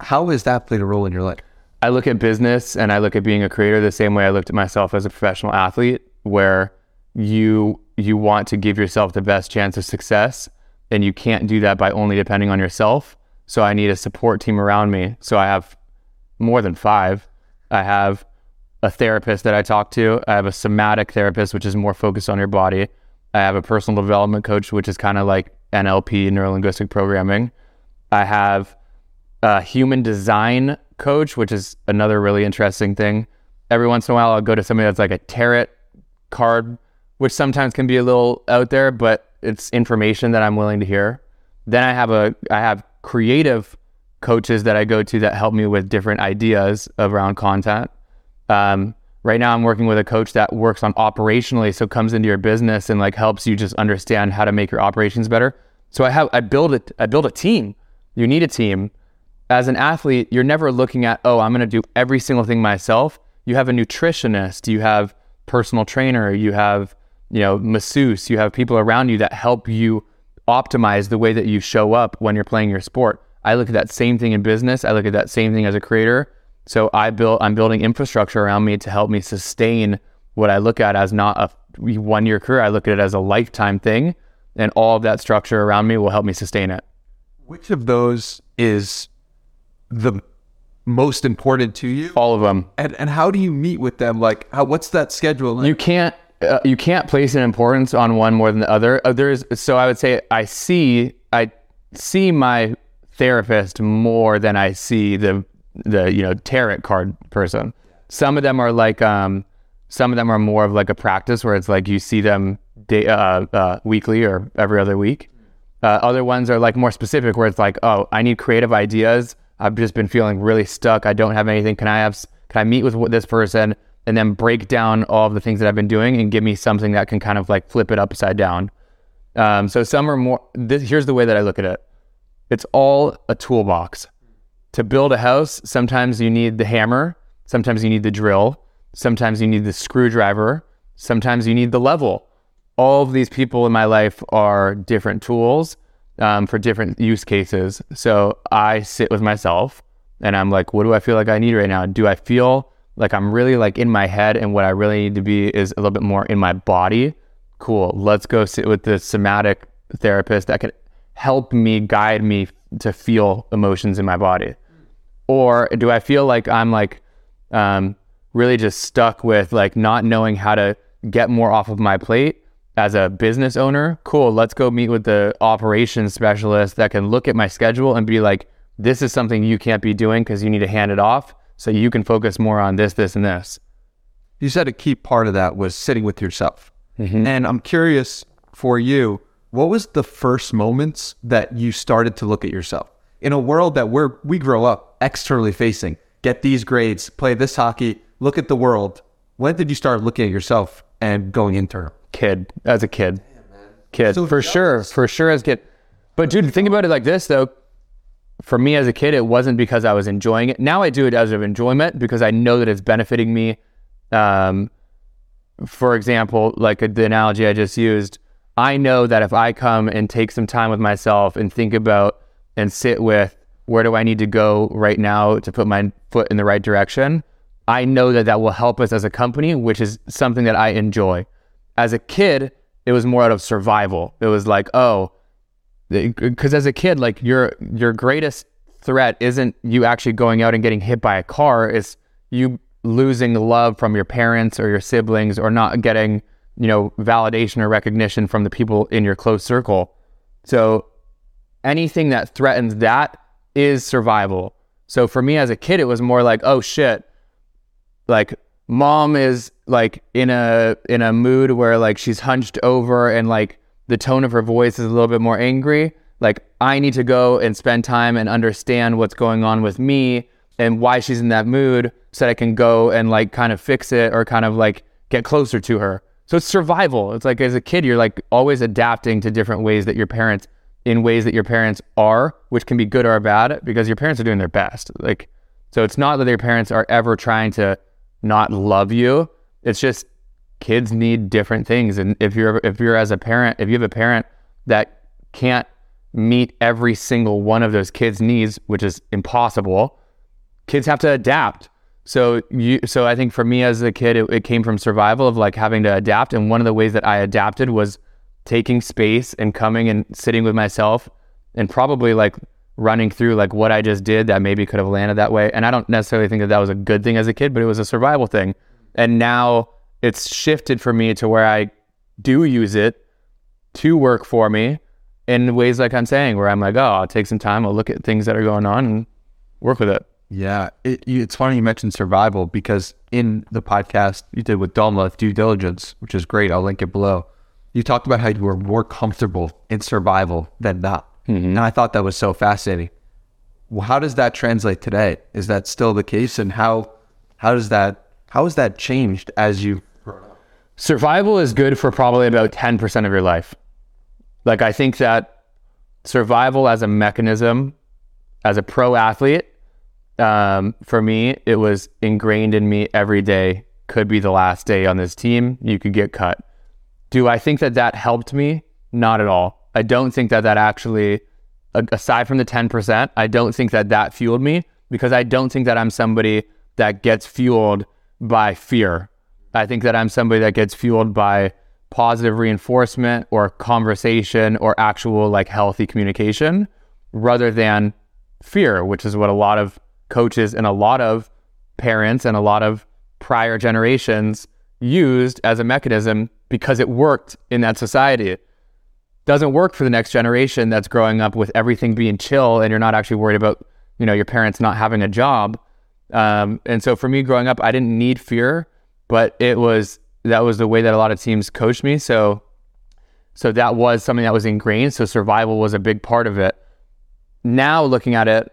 S3: how has that played a role in your life?
S2: I look at business and I look at being a creator the same way I looked at myself as a professional athlete, where you you want to give yourself the best chance of success, and you can't do that by only depending on yourself. So I need a support team around me. So I have more than five. I have a therapist that I talk to. I have a somatic therapist, which is more focused on your body. I have a personal development coach, which is kind of like NLP, neuro linguistic programming. I have a human design coach, which is another really interesting thing. Every once in a while, I'll go to somebody that's like a tarot card, which sometimes can be a little out there, but it's information that I'm willing to hear. Then I have a I have creative coaches that I go to that help me with different ideas around content. Um, right now, I'm working with a coach that works on operationally, so comes into your business and like helps you just understand how to make your operations better. So I have I build it I build a team. You need a team. As an athlete, you're never looking at oh I'm going to do every single thing myself. You have a nutritionist, you have personal trainer, you have you know masseuse, you have people around you that help you optimize the way that you show up when you're playing your sport. I look at that same thing in business. I look at that same thing as a creator. So I built, I'm building infrastructure around me to help me sustain what I look at as not a one year career. I look at it as a lifetime thing, and all of that structure around me will help me sustain it.
S3: Which of those is the most important to you?
S2: All of them.
S3: And and how do you meet with them? Like, how, what's that schedule? Like?
S2: You can't. Uh, you can't place an importance on one more than the other. Uh, there's so I would say I see I see my therapist more than I see the the you know tarot card person. Some of them are like um, some of them are more of like a practice where it's like you see them day, uh, uh, weekly or every other week. Uh, other ones are like more specific where it's like, oh, I need creative ideas. I've just been feeling really stuck. I don't have anything. Can I have? Can I meet with this person and then break down all of the things that I've been doing and give me something that can kind of like flip it upside down? Um, so some are more. This, here's the way that I look at it. It's all a toolbox to build a house, sometimes you need the hammer, sometimes you need the drill, sometimes you need the screwdriver, sometimes you need the level. All of these people in my life are different tools um, for different use cases. So I sit with myself and I'm like, what do I feel like I need right now? Do I feel like I'm really like in my head and what I really need to be is a little bit more in my body? Cool. Let's go sit with the somatic therapist that can help me guide me to feel emotions in my body or do I feel like I'm like um, really just stuck with like not knowing how to get more off of my plate as a business owner? Cool, let's go meet with the operations specialist that can look at my schedule and be like, this is something you can't be doing because you need to hand it off so you can focus more on this, this, and this.
S3: You said a key part of that was sitting with yourself. And I'm curious for you, what was the first moments that you started to look at yourself? In a world that we're we grow up externally facing, get these grades, play this hockey, look at the world. When did you start looking at yourself and going internal?
S2: Kid, as a kid. Kid, for sure, for sure as a kid. But dude, think about it like this though. For me as a kid, it wasn't because I was enjoying it. Now I do it as of enjoyment because I know that it's benefiting me. Um, for example, like the analogy I just used, I know that if I come and take some time with myself and think about and sit with where do I need to go right now to put my foot in the right direction, I know that that will help us as a company, which is something that I enjoy. As a kid, it was more out of survival. It was like, oh, because as a kid, like your your greatest threat isn't you actually going out and getting hit by a car. It's you losing love from your parents or your siblings or not getting you know validation or recognition from the people in your close circle. So anything that threatens that is survival. So for me as a kid, it was more like, oh shit, like mom is like in a in a mood where like she's hunched over and like the tone of her voice is a little bit more angry. Like I need to go and spend time and understand what's going on with me and why she's in that mood so that I can go and like kind of fix it or kind of like get closer to her. So it's survival. It's like as a kid, you're like always adapting to different ways that your parents, in ways that your parents are, which can be good or bad because your parents are doing their best. Like, so it's not that your parents are ever trying to not love you. It's just kids need different things. And if you're, if you're as a parent, if you have a parent that can't meet every single one of those kids' needs, which is impossible, kids have to adapt. So you, so I think for me as a kid, it, it came from survival of like having to adapt. And one of the ways that I adapted was taking space and coming and sitting with myself and probably like running through like what I just did that maybe could have landed that way. And I don't necessarily think that that was a good thing as a kid, but it was a survival thing. And now it's shifted for me to where I do use it to work for me in ways like I'm saying, where I'm like, oh, I'll take some time, I'll look at things that are going on and work with it.
S3: Yeah, it, it's funny you mentioned survival because in the podcast you did with Dalma, due diligence, which is great. I'll link it below. You talked about how you were more comfortable in survival than not, and I thought that was so fascinating. Well, how does that translate today? Is that still the case, and how how does that how has that changed as you? Grow up?
S2: Survival is good for probably about 10% of your life. Like, I think that survival as a mechanism, as a pro athlete, um, for me, it was ingrained in me every day. Could be the last day on this team. You could get cut. Do I think that that helped me? Not at all. I don't think that that actually, aside from the 10%, I don't think that that fueled me because I don't think that I'm somebody that gets fueled by fear. I think that I'm somebody that gets fueled by positive reinforcement or conversation or actual like healthy communication rather than fear, which is what a lot of coaches and a lot of parents and a lot of prior generations used as a mechanism because it worked in that society. Doesn't work for the next generation that's growing up with everything being chill and you're not actually worried about, you know, your parents not having a job. Um, and so for me growing up, I didn't need fear, but it was that was the way that a lot of teams coached me. So so that was something that was ingrained. So survival was a big part of it. Now looking at it,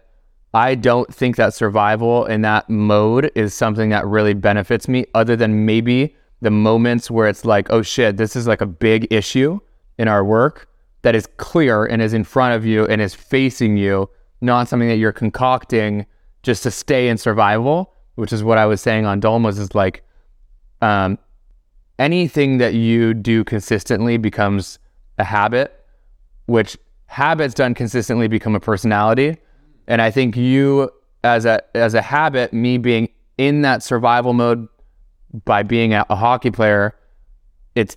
S2: I don't think that survival in that mode is something that really benefits me, other than maybe the moments where it's like, oh shit, this is like a big issue in our work that is clear and is in front of you and is facing you, not something that you're concocting just to stay in survival, which is what I was saying on Dolmas is like, um, anything that you do consistently becomes a habit, which habits done consistently become a personality. And I think you as a as a habit, me being in that survival mode by being a, a hockey player, it's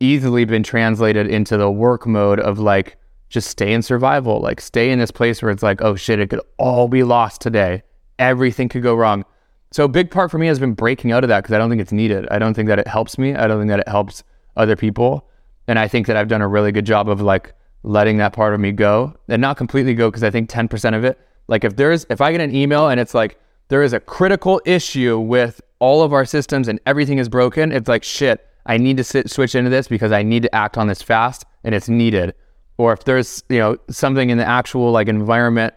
S2: easily been translated into the work mode of like just stay in survival, like stay in this place where it's like, oh shit, it could all be lost today. Everything could go wrong. So a big part for me has been breaking out of that because I don't think it's needed. I don't think that it helps me. I don't think that it helps other people. And I think that I've done a really good job of like letting that part of me go and not completely go because I think 10% of it Like if there's if I get an email and it's like there is a critical issue with all of our systems and everything is broken, it's like shit. I need to sit, switch into this because I need to act on this fast and it's needed. Or if there's you know something in the actual like environment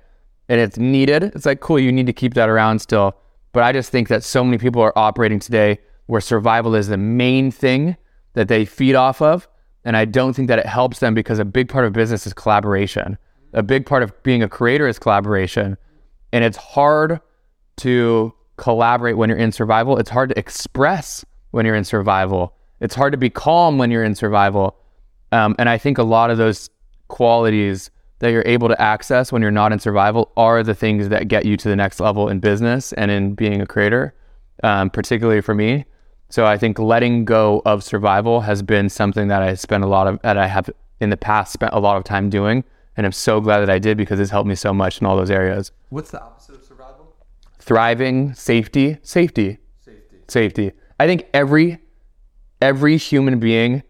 S2: and it's needed, it's like cool. You need to keep that around still. But I just think that so many people are operating today where survival is the main thing that they feed off of. And I don't think that it helps them because a big part of business is collaboration. A big part of being a creator is collaboration. And it's hard to collaborate when you're in survival. It's hard to express when you're in survival. It's hard to be calm when you're in survival. Um, and I think a lot of those qualities that you're able to access when you're not in survival are the things that get you to the next level in business and in being a creator, um, particularly for me. So I think letting go of survival has been something that I spent a lot of that I have in the past spent a lot of time doing, and I'm so glad that I did because it's helped me so much in all those areas.
S1: What's the opposite of survival?
S2: Thriving, safety, safety,
S1: Safety.
S2: safety. I think every every human being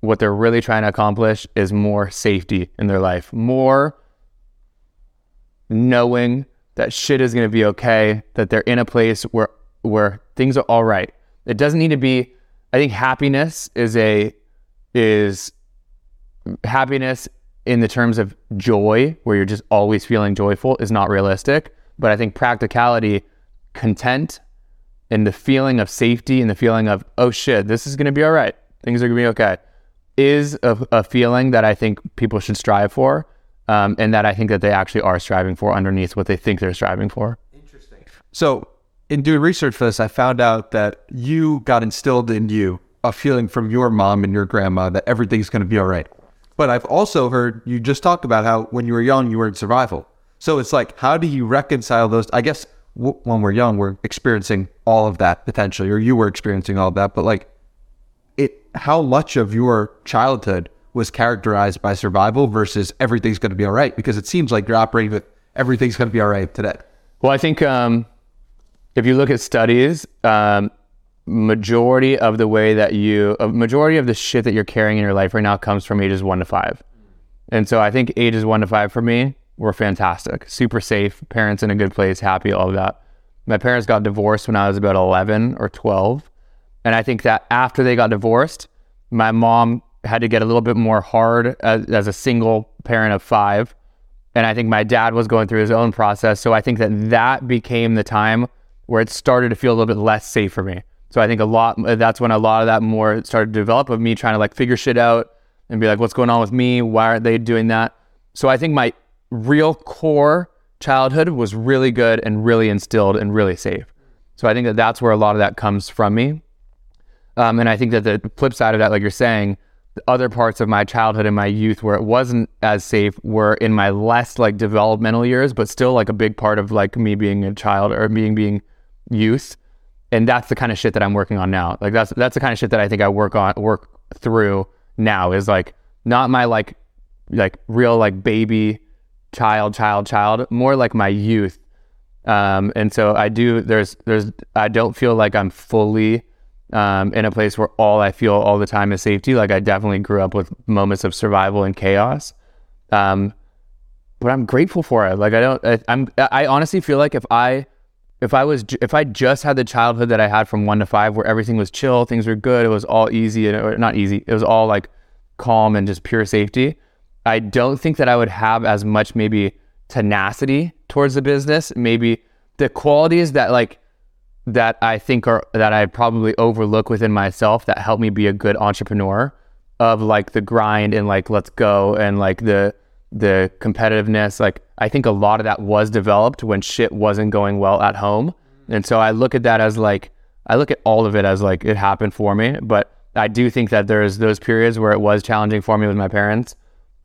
S2: what they're really trying to accomplish is more safety in their life, more knowing that shit is going to be okay, that they're in a place where where things are all right. It doesn't need to be I think happiness is a is happiness in the terms of joy where you're just always feeling joyful is not realistic, but I think practicality, content and the feeling of safety and the feeling of oh shit, this is going to be all right. Things are going to be okay is a, a feeling that I think people should strive for, um, and that I think that they actually are striving for underneath what they think they're striving for.
S1: Interesting. So, in doing research for this, I found out that you got instilled in you a feeling from your mom and your grandma that everything's going to be all right. But I've also heard you just talk about how when you were young, you were in survival. So it's like, how do you reconcile those? I guess w- when we're young, we're experiencing all of that potentially, or you were experiencing all of that. But like, it, how much of your childhood was characterized by survival versus everything's going to be all right? Because it seems like you're operating with everything's going to be all right today.
S2: Well, I think um, if you look at studies, um, majority of the way that you, a majority of the shit that you're carrying in your life right now comes from ages one to five. And so I think ages one to five for me were fantastic, super safe, parents in a good place, happy, all of that. My parents got divorced when I was about 11 or 12. And I think that after they got divorced, my mom had to get a little bit more hard as, as a single parent of five. And I think my dad was going through his own process. So I think that that became the time where it started to feel a little bit less safe for me. So I think a lot, that's when a lot of that more started to develop of me trying to like figure shit out and be like, what's going on with me? Why aren't they doing that? So I think my real core childhood was really good and really instilled and really safe. So I think that that's where a lot of that comes from me. Um, and I think that the flip side of that, like you're saying, the other parts of my childhood and my youth where it wasn't as safe were in my less like developmental years, but still like a big part of like me being a child or being being youth. And that's the kind of shit that I'm working on now. Like that's that's the kind of shit that I think I work on work through now is like not my like like real like baby child child child more like my youth um and so i do there's there's i don't feel like i'm fully um in a place where all i feel all the time is safety like i definitely grew up with moments of survival and chaos um but i'm grateful for it like i don't I, i'm i honestly feel like if i if i was if i just had the childhood that i had from one to five where everything was chill things were good it was all easy and not easy it was all like calm and just pure safety I don't think that I would have as much maybe tenacity towards the business. Maybe the qualities that like that I think are that I probably overlook within myself that help me be a good entrepreneur of like the grind and like let's go and like the the competitiveness like I think a lot of that was developed when shit wasn't going well at home. And so I look at that as like I look at all of it as like it happened for me, but I do think that there's those periods where it was challenging for me with my parents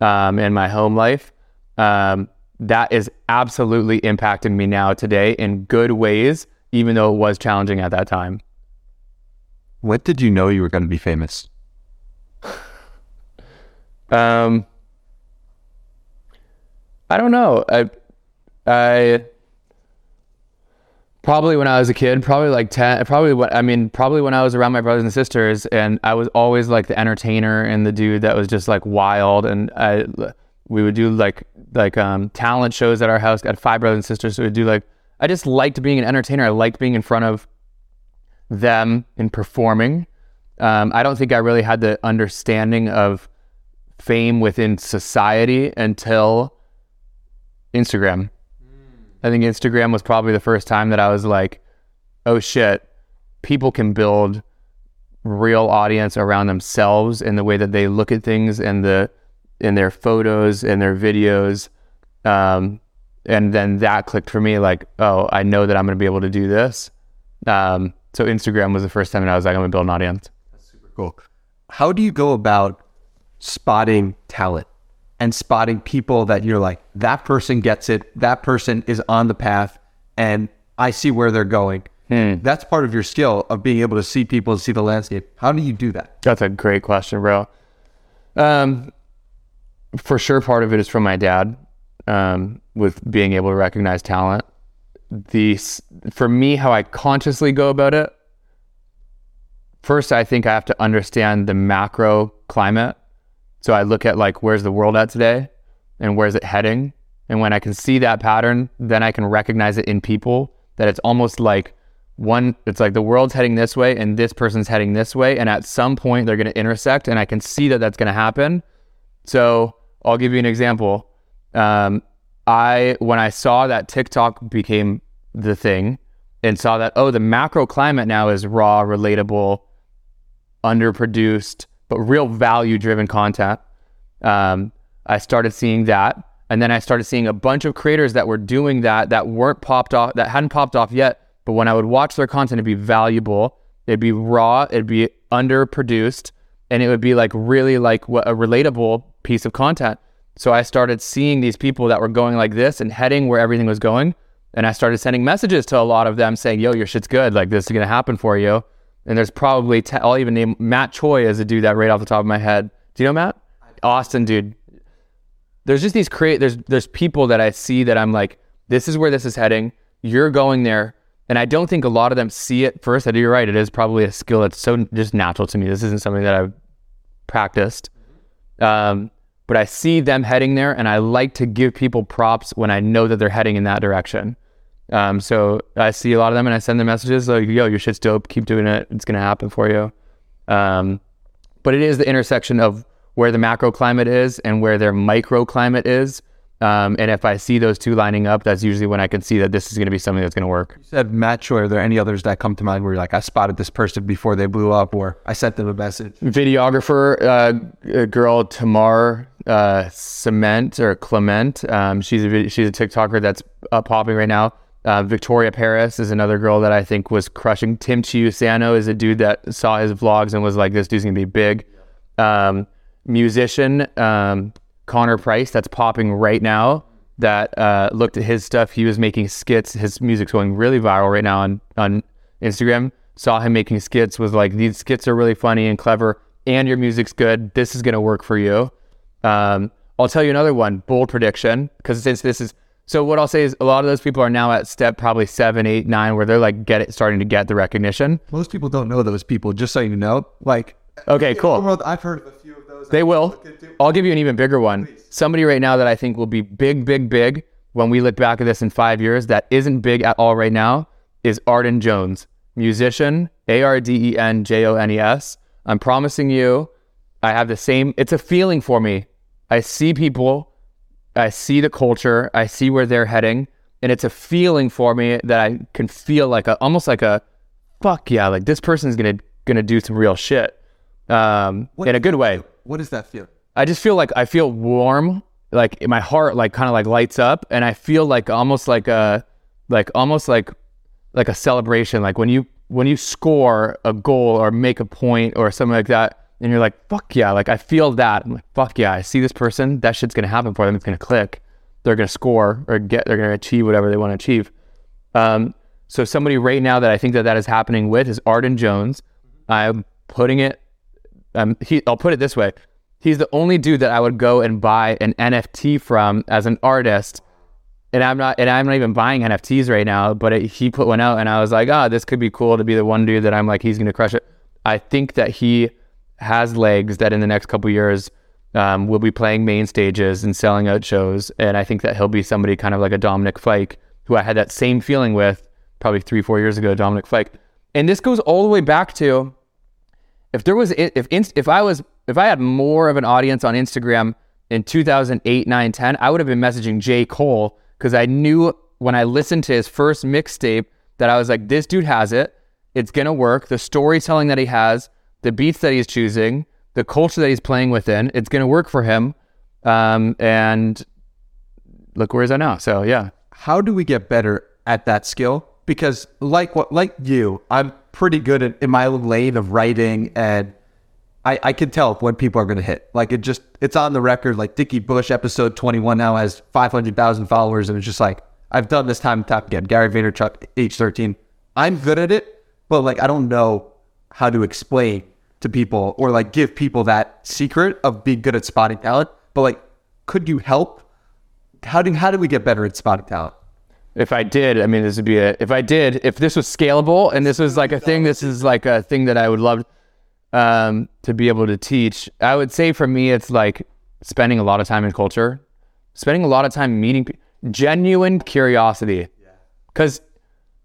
S2: um, in my home life. Um, that is absolutely impacting me now today in good ways, even though it was challenging at that time.
S3: What did you know you were going to be famous?
S2: Um, I don't know. I, I probably when I was a kid, probably like ten. Probably what I mean, probably when I was around my brothers and sisters, and I was always like the entertainer and the dude that was just like wild. And I, We would do like like um, talent shows at our house. Got five brothers and sisters, so we'd do like. I just liked being an entertainer. I liked being in front of them and performing. Um, I don't think I really had the understanding of fame within society until Instagram. I think Instagram was probably the first time that I was like, oh shit, people can build real audience around themselves and the way that they look at things and the in their photos and their videos. Um, and then that clicked for me like, oh, I know that I'm going to be able to do this. Um, so Instagram was the first time that I was like, I'm going to build an audience.
S3: That's super cool. How do you go about spotting talent and spotting people that you're like, that person gets it, that person is on the path, and I see where they're going? That's part of your skill of being able to see people and see the landscape. How do you do that?
S2: That's a great question, bro. Um, for sure, part of it is from my dad, um, with being able to recognize talent. The for me, how I consciously go about it. First, I think I have to understand the macro climate. So I look at like where's the world at today, and where's it heading. And when I can see that pattern, then I can recognize it in people. That it's almost like one it's like the world's heading this way and this person's heading this way and at some point they're going to intersect and i can see that that's going to happen so i'll give you an example um, i when i saw that tiktok became the thing and saw that oh the macro climate now is raw relatable underproduced but real value driven content um, i started seeing that and then i started seeing a bunch of creators that were doing that that weren't popped off that hadn't popped off yet but when I would watch their content, it'd be valuable. It'd be raw. It'd be underproduced, and it would be like really like what a relatable piece of content. So I started seeing these people that were going like this and heading where everything was going, and I started sending messages to a lot of them saying, "Yo, your shit's good. Like this is gonna happen for you." And there's probably i I'll even name Matt Choi as a dude that right off the top of my head. Do you know Matt? Austin, dude. There's just these create. There's there's people that I see that I'm like, this is where this is heading. You're going there. And I don't think a lot of them see it first. Do. You're right. It is probably a skill that's so just natural to me. This isn't something that I've practiced. Um, but I see them heading there, and I like to give people props when I know that they're heading in that direction. Um, so I see a lot of them, and I send them messages like, "Yo, your shit's dope. Keep doing it. It's gonna happen for you." Um, but it is the intersection of where the macro climate is and where their microclimate is. Um, and if I see those two lining up, that's usually when I can see that this is going to be something that's going to work.
S3: You said Matt Choi. Are there any others that come to mind where you're like, I spotted this person before they blew up, or I sent them a message?
S2: Videographer, uh, girl Tamar uh, Cement or Clement. Um, she's a she's a TikToker that's uh, popping right now. Uh, Victoria Paris is another girl that I think was crushing. Tim Chiusano is a dude that saw his vlogs and was like, "This dude's gonna be big." Um, musician um, Connor Price that's popping right now. That uh, looked at his stuff. He was making skits. His music's going really viral right now on on Instagram. Saw him making skits. Was like, these skits are really funny and clever, and your music's good. This is gonna work for you. Um, I'll tell you another one. Bold prediction because since this is so, what I'll say is a lot of those people are now at step probably seven, eight, nine, where they're like get it starting to get the recognition.
S3: Most people don't know those people. Just so you know, like
S2: Okay, cool.
S3: World, I've heard of a few of those.
S2: They will. I'll give you an even bigger one. Somebody right now that I think will be big, big, big when we look back at this in five years that isn't big at all right now is Arden Jones, musician, A R D E N J O N E S. I'm promising you, I have the same, it's a feeling for me. I see people, I see the culture, I see where they're heading, and it's a feeling for me that I can feel like a, almost like a, fuck yeah, like this person's gonna, gonna do some real shit. Um, in a good way.
S3: What does that feel?
S2: I just feel like I feel warm, like my heart like kind of like lights up, and I feel like almost like a like almost like like a celebration. Like when you when you score a goal or make a point or something like that, and you're like, fuck yeah, like I feel that. I'm like, fuck yeah, I see this person, that shit's gonna happen for them. It's gonna click. They're gonna score or get. They're gonna achieve whatever they want to achieve. Um, so somebody right now that I think that that is happening with is Arden Jones. I'm putting it. Um, he, I'll put it this way: he's the only dude that I would go and buy an NFT from as an artist. And I'm not, and I'm not even buying NFTs right now. But it, he put one out, and I was like, ah, this could be cool to be the one dude that I'm like, he's gonna crush it. I think that he has legs that in the next couple years um, will be playing main stages and selling out shows. And I think that he'll be somebody kind of like a Dominic Fike, who I had that same feeling with probably three, four years ago, Dominic Fike. And this goes all the way back to if there was if if I was if I had more of an audience on Instagram in 2008, 9, 10, I would have been messaging J. Cole because I knew when I listened to his first mixtape that I was like, this dude has it. It's gonna work. The storytelling that he has, the beats that he's choosing, the culture that he's playing within, it's gonna work for him. Um, and look where he's at now. So yeah.
S3: How do we get better at that skill? Because like what like you, I'm pretty good at in my lane of writing and I, I can tell when people are going to hit. Like it just, it's on the record. Like Dickie Bush, episode 21 now has 500,000 followers. And it's just like, I've done this time and time again. Gary Vaynerchuk, age 13. I'm good at it, but like, I don't know how to explain to people or like give people that secret of being good at spotting talent. But like, could you help? How do, how do we get better at spotting talent?
S2: If I did, I mean, this would be a, if I did, if this was scalable and this was like a thing, this is like a thing that I would love um, to be able to teach. I would say for me, it's like spending a lot of time in culture, spending a lot of time meeting pe- genuine curiosity. Because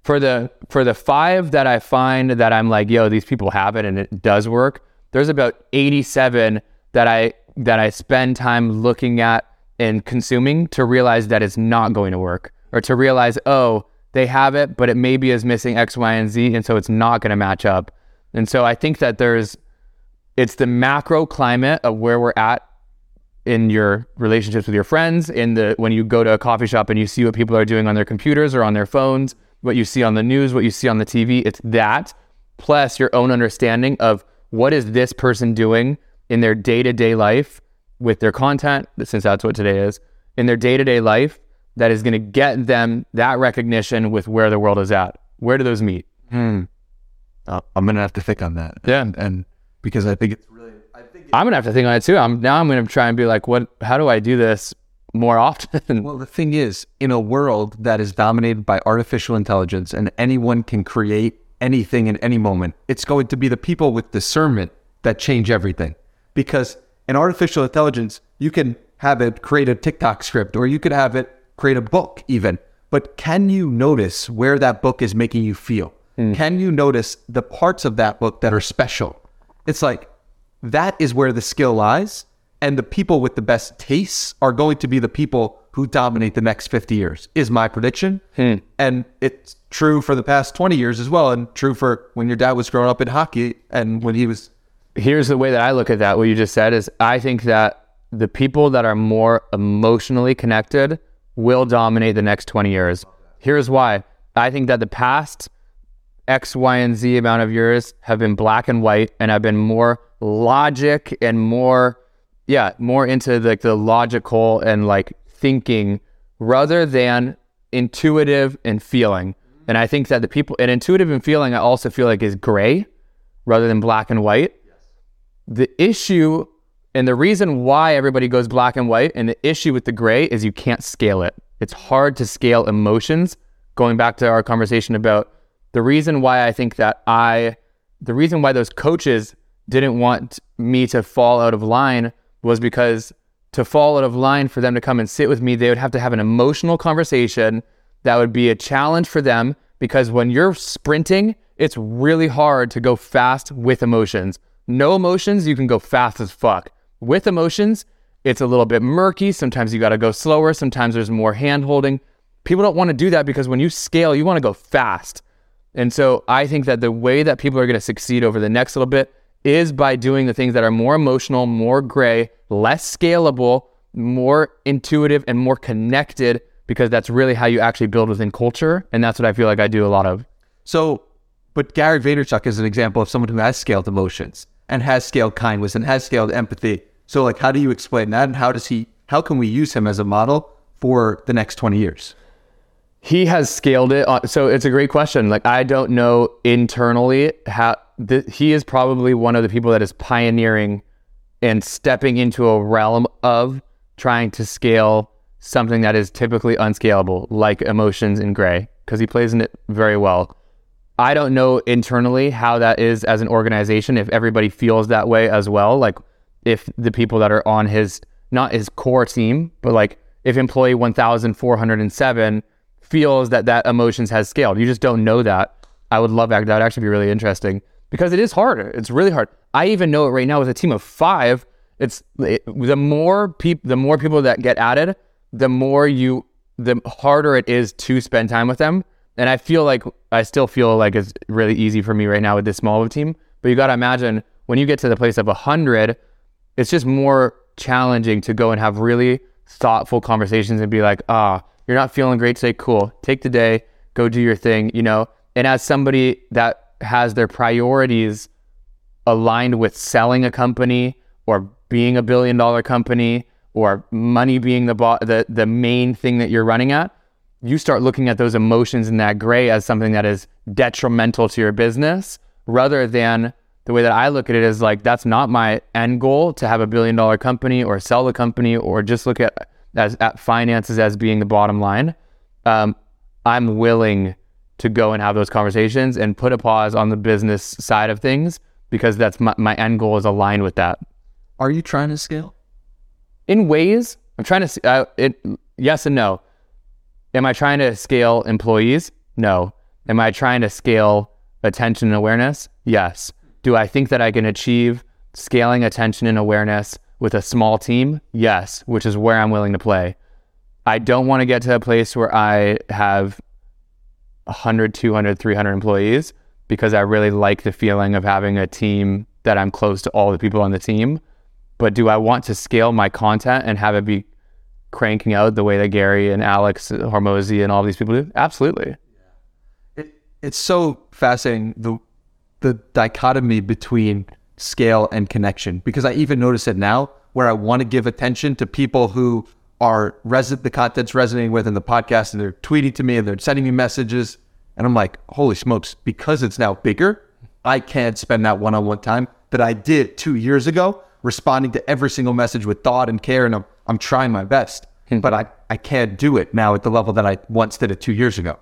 S2: for the for the five that I find that I'm like, yo, these people have it and it does work. There's about 87 that I that I spend time looking at and consuming to realize that it's not going to work, or to realize, oh, they have it, but it maybe is missing X, Y, and Z, and so it's not going to match up. And so I think that there's it's the macro climate of where we're at in your relationships with your friends, in the when you go to a coffee shop and you see what people are doing on their computers or on their phones, what you see on the news, what you see on the TV, it's that plus your own understanding of what is this person doing in their day-to-day life with their content, since that's what today is, in their day-to-day life that is going to get them that recognition with where the world is at. Where do those meet?
S3: Uh, I'm going to have to think on that.
S2: Yeah.
S3: And, and because I think it's really, I think it,
S2: I'm gonna have to think on it too. I'm now I'm gonna try and be like, what? How do I do this more often?
S3: Well, the thing is, in a world that is dominated by artificial intelligence and anyone can create anything in any moment, it's going to be the people with discernment that change everything. Because in artificial intelligence, you can have it create a TikTok script or you could have it create a book even. But can you notice where that book is making you feel? Hmm. Can you notice the parts of that book that are special? It's like that is where the skill lies. And the people with the best tastes are going to be the people who dominate the next 50 years, is my prediction. Hmm. And it's true for the past 20 years as well. And true for when your dad was growing up in hockey and when he was.
S2: Here's the way that I look at that. What you just said is, I think that the people that are more emotionally connected will dominate the next 20 years. Here's why. I think that the past X, Y, and Z amount of years have been black and white and have been more logic and more, yeah, more into like the logical and like thinking rather than intuitive and feeling. And I think that the people and intuitive and feeling, I also feel like is gray rather than black and white. The issue and the reason why everybody goes black and white and the issue with the gray is you can't scale it. It's hard to scale emotions. Going back to our conversation about the reason why I think that I, the reason why those coaches didn't want me to fall out of line was because to fall out of line for them to come and sit with me, they would have to have an emotional conversation that would be a challenge for them because when you're sprinting, it's really hard to go fast with emotions. No emotions, you can go fast as fuck. With emotions, it's a little bit murky. Sometimes you got to go slower. Sometimes there's more hand holding. People don't want to do that because when you scale, you want to go fast. And so I think that the way that people are going to succeed over the next little bit is by doing the things that are more emotional, more gray, less scalable, more intuitive, and more connected, because that's really how you actually build within culture. And that's what I feel like I do a lot of.
S3: So, but Gary Vaynerchuk is an example of someone who has scaled emotions and has scaled kindness and has scaled empathy. So, like, how do you explain that? And how does he, how can we use him as a model for the next 20 years?
S2: He has scaled it. on- So it's a great question. Like I don't know internally how th- he is probably one of the people that is pioneering and stepping into a realm of trying to scale something that is typically unscalable, like emotions in gray, because he plays in it very well. I don't know internally how that is as an organization if everybody feels that way as well. Like if the people that are on his not his core team, but like if employee 1407 feels that that emotions has scaled. You just don't know that. I would love that. That would actually be really interesting because it is harder. It's really hard. I even know it right now with a team of five. It's it, the more people, the more people that get added, the more you, the harder it is to spend time with them. And I feel like I still feel like it's really easy for me right now with this small of a team. But you got to imagine when you get to the place of a hundred, it's just more challenging to go and have really thoughtful conversations and be like, ah, you're not feeling great today. Cool. Take the day, go do your thing, you know? And as somebody that has their priorities aligned with selling a company or being a billion dollar company or money being the, bo- the, the main thing that you're running at, you start looking at those emotions in that gray as something that is detrimental to your business rather than the way that I look at it is like that's not my end goal to have a billion dollar company or sell the company or just look at as at finances as being the bottom line. Um, I'm willing to go and have those conversations and put a pause on the business side of things because that's my, my end goal is aligned with that.
S1: Are you trying to scale?
S2: In ways, I'm trying to. Uh, it yes and no. Am I trying to scale employees? No. Am I trying to scale attention and awareness? Yes. Do I think that I can achieve scaling attention and awareness with a small team? Yes, which is where I'm willing to play. I don't want to get to a place where I have 100, 200, 300 employees because I really like the feeling of having a team that I'm close to all the people on the team. But do I want to scale my content and have it be cranking out the way that Gary and Alex Hormozi and all these people do? Absolutely.
S3: It, it's so fascinating the the dichotomy between scale and connection because I even notice it now where I want to give attention to people who are res- the content's resonating with in the podcast and they're tweeting to me and they're sending me messages and I'm like, holy smokes, because it's now bigger, I can't spend that one-on-one time that I did two years ago, responding to every single message with thought and care, and I'm I'm trying my best. Hmm. But I, I can't do it now at the level that I once did it two years ago.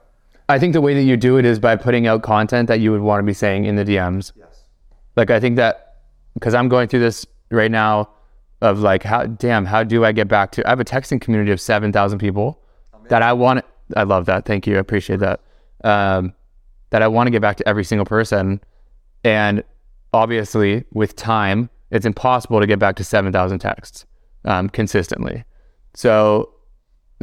S2: I think the way that you do it is by putting out content that you would want to be saying in the DMs.
S3: Yes.
S2: Like I think that because I'm going through this right now of like how damn how do I get back to I have a texting community of 7,000 people that I want I love that. Thank you. I appreciate that. Um, that I want to get back to every single person and obviously with time it's impossible to get back to 7,000 texts um, consistently. So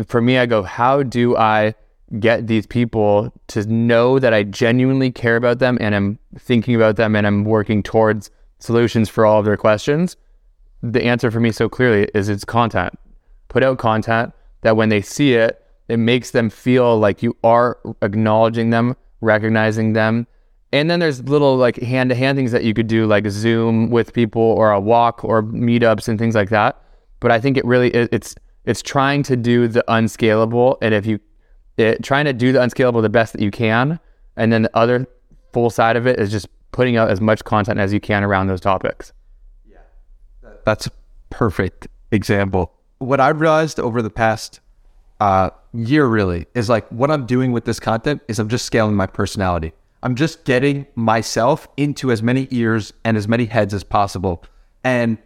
S2: for me I go how do I get these people to know that I genuinely care about them and I'm thinking about them and I'm working towards solutions for all of their questions, the answer for me so clearly is it's content. Put out content that when they see it, it makes them feel like you are acknowledging them, recognizing them. And then there's little like hand to hand things that you could do, like Zoom with people or a walk or meetups and things like that. But I think it really it's it's trying to do the unscalable. And if you it, trying to do the unscalable the best that you can. And then the other full side of it is just putting out as much content as you can around those topics.
S3: Yeah. That's a perfect example. What I've realized over the past uh, year really is like what I'm doing with this content is I'm just scaling my personality. I'm just getting myself into as many ears and as many heads as possible. And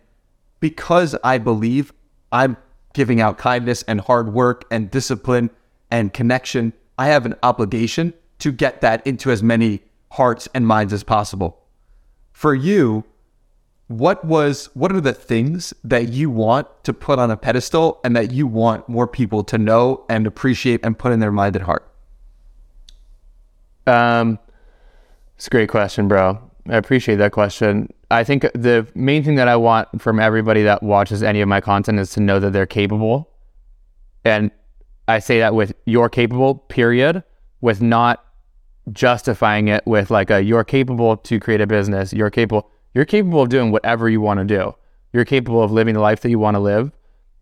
S3: because I believe I'm giving out kindness and hard work and discipline and connection, I have an obligation to get that into as many hearts and minds as possible. For you, what was what are the things that you want to put on a pedestal and that you want more people to know and appreciate and put in their mind and heart?
S2: Um it's a great question, bro. I appreciate that question. I think the main thing that I want from everybody that watches any of my content is to know that they're capable. And I say that with you're capable, period, with not justifying it with like a you're capable to create a business. You're capable. You're capable of doing whatever you want to do. You're capable of living the life that you want to live.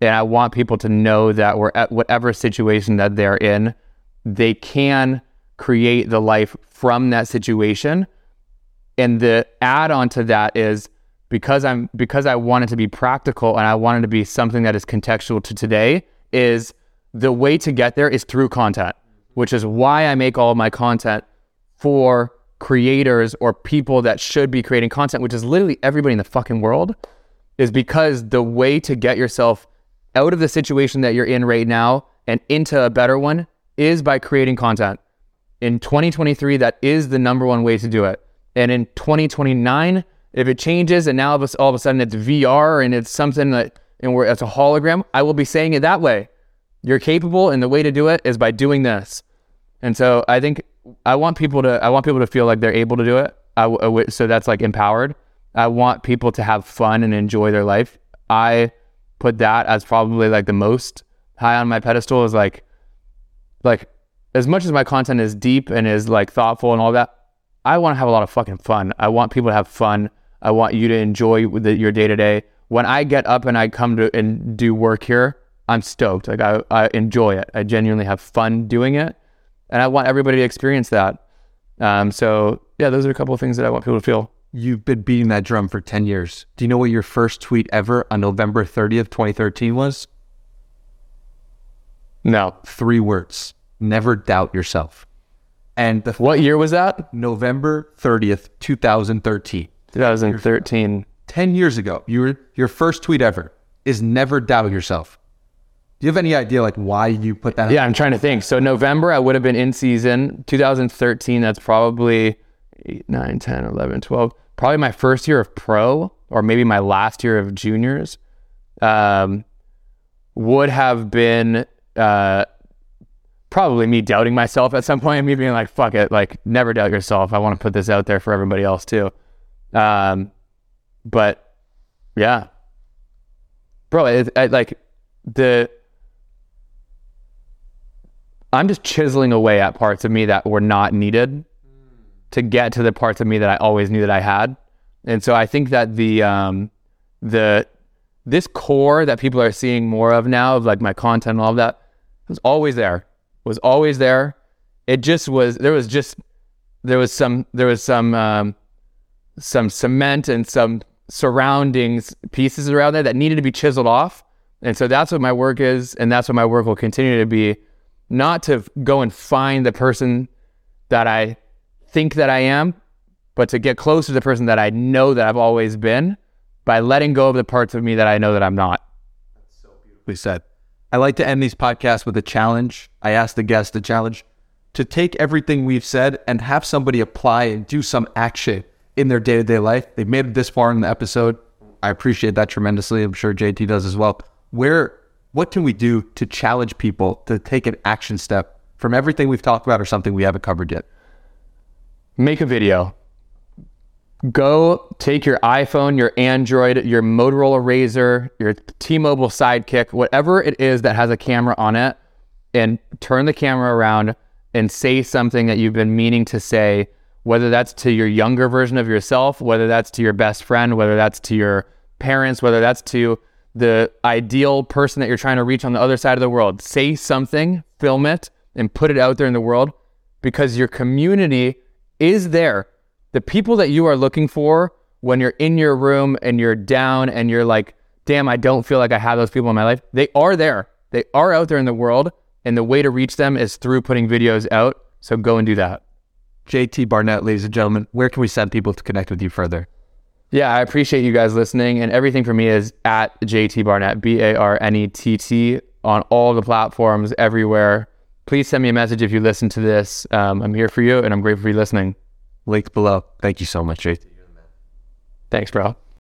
S2: And I want people to know that we're at whatever situation that they're in, they can create the life from that situation. And the add on to that is because I'm because I want it to be practical and I want it to be something that is contextual to today is the way to get there is through content, which is why I make all of my content for creators or people that should be creating content, which is literally everybody in the fucking world. is because the way to get yourself out of the situation that you're in right now and into a better one is by creating content. In 2023, that is the number one way to do it. And in 2029, if it changes and now all of a, sudden it's VR and it's something that and where it's a hologram, I will be saying it that way. You're capable, and the way to do it is by doing this. And so I think I want people to I want people to feel like they're able to do it. I so that's like empowered. I want people to have fun and enjoy their life. I put that as probably like the most high on my pedestal is like like as much as my content is deep and is like thoughtful and all that, I want to have a lot of fucking fun. I want people to have fun. I want you to enjoy the, your day to day. When I get up and I come to and do work here, I'm stoked. Like I, I enjoy it. I genuinely have fun doing it, and I want everybody to experience that. Um, so yeah, those are a couple of things that I want people to feel.
S3: You've been beating that drum for 10 years. Do you know what your first tweet ever on November 30th, 2013 was?
S2: No,
S3: Three words. Never doubt yourself. And the
S2: what year was that?
S3: November 30th, 2013.
S2: 2013.
S3: 10 years ago, your your first tweet ever is never doubt yourself. Do you have any idea like why you put that?
S2: Yeah, I'm trying to think. So November, I would have been in season. 2013, that's probably 8, 9, 10, 11, 12. Probably my first year of pro, or maybe my last year of juniors. Um, would have been uh, probably me doubting myself at some point, me being like, "Fuck it, like never doubt yourself." I want to put this out there for everybody else too. Um, but yeah, bro, it, I, like the I'm just chiseling away at parts of me that were not needed to get to the parts of me that I always knew that I had. And so I think that the um the this core that people are seeing more of now of like my content and all of that was always there. Was always there. It just was there was just there was some there was some um some cement and some surroundings pieces around there that needed to be chiseled off. And so that's what my work is and that's what my work will continue to be not to go and find the person that I think that I am, but to get closer to the person that I know that I've always been by letting go of the parts of me that I know that I'm not.
S3: That's so beautiful we said. I like to end these podcasts with a challenge. I ask the guest the challenge to take everything we've said and have somebody apply and do some action in their day to day life. They've made it this far in the episode. I appreciate that tremendously. I'm sure JT does as well. Where, what can we do to challenge people to take an action step from everything we've talked about or something we haven't covered yet?
S2: Make a video. Go take your iPhone, your Android, your Motorola Razr, your T-Mobile Sidekick, whatever it is that has a camera on it, and turn the camera around and say something that you've been meaning to say, whether that's to your younger version of yourself, whether that's to your best friend, whether that's to your parents, whether that's to the ideal person that you're trying to reach on the other side of the world. Say something, film it, and put it out there in the world because your community is there. The people that you are looking for when you're in your room and you're down and you're like, damn, I don't feel like I have those people in my life, they are there. They are out there in the world. And the way to reach them is through putting videos out. So go and do that.
S3: JT Barnett, ladies and gentlemen, where can we send people to connect with you further?
S2: Yeah, I appreciate you guys listening. And everything for me is at JT Barnett, B A R N E T T, on all the platforms, everywhere. Please send me a message if you listen to this. Um, I'm here for you and I'm grateful for you listening.
S3: Links below. Thank you so much, JT.
S2: Thanks, bro.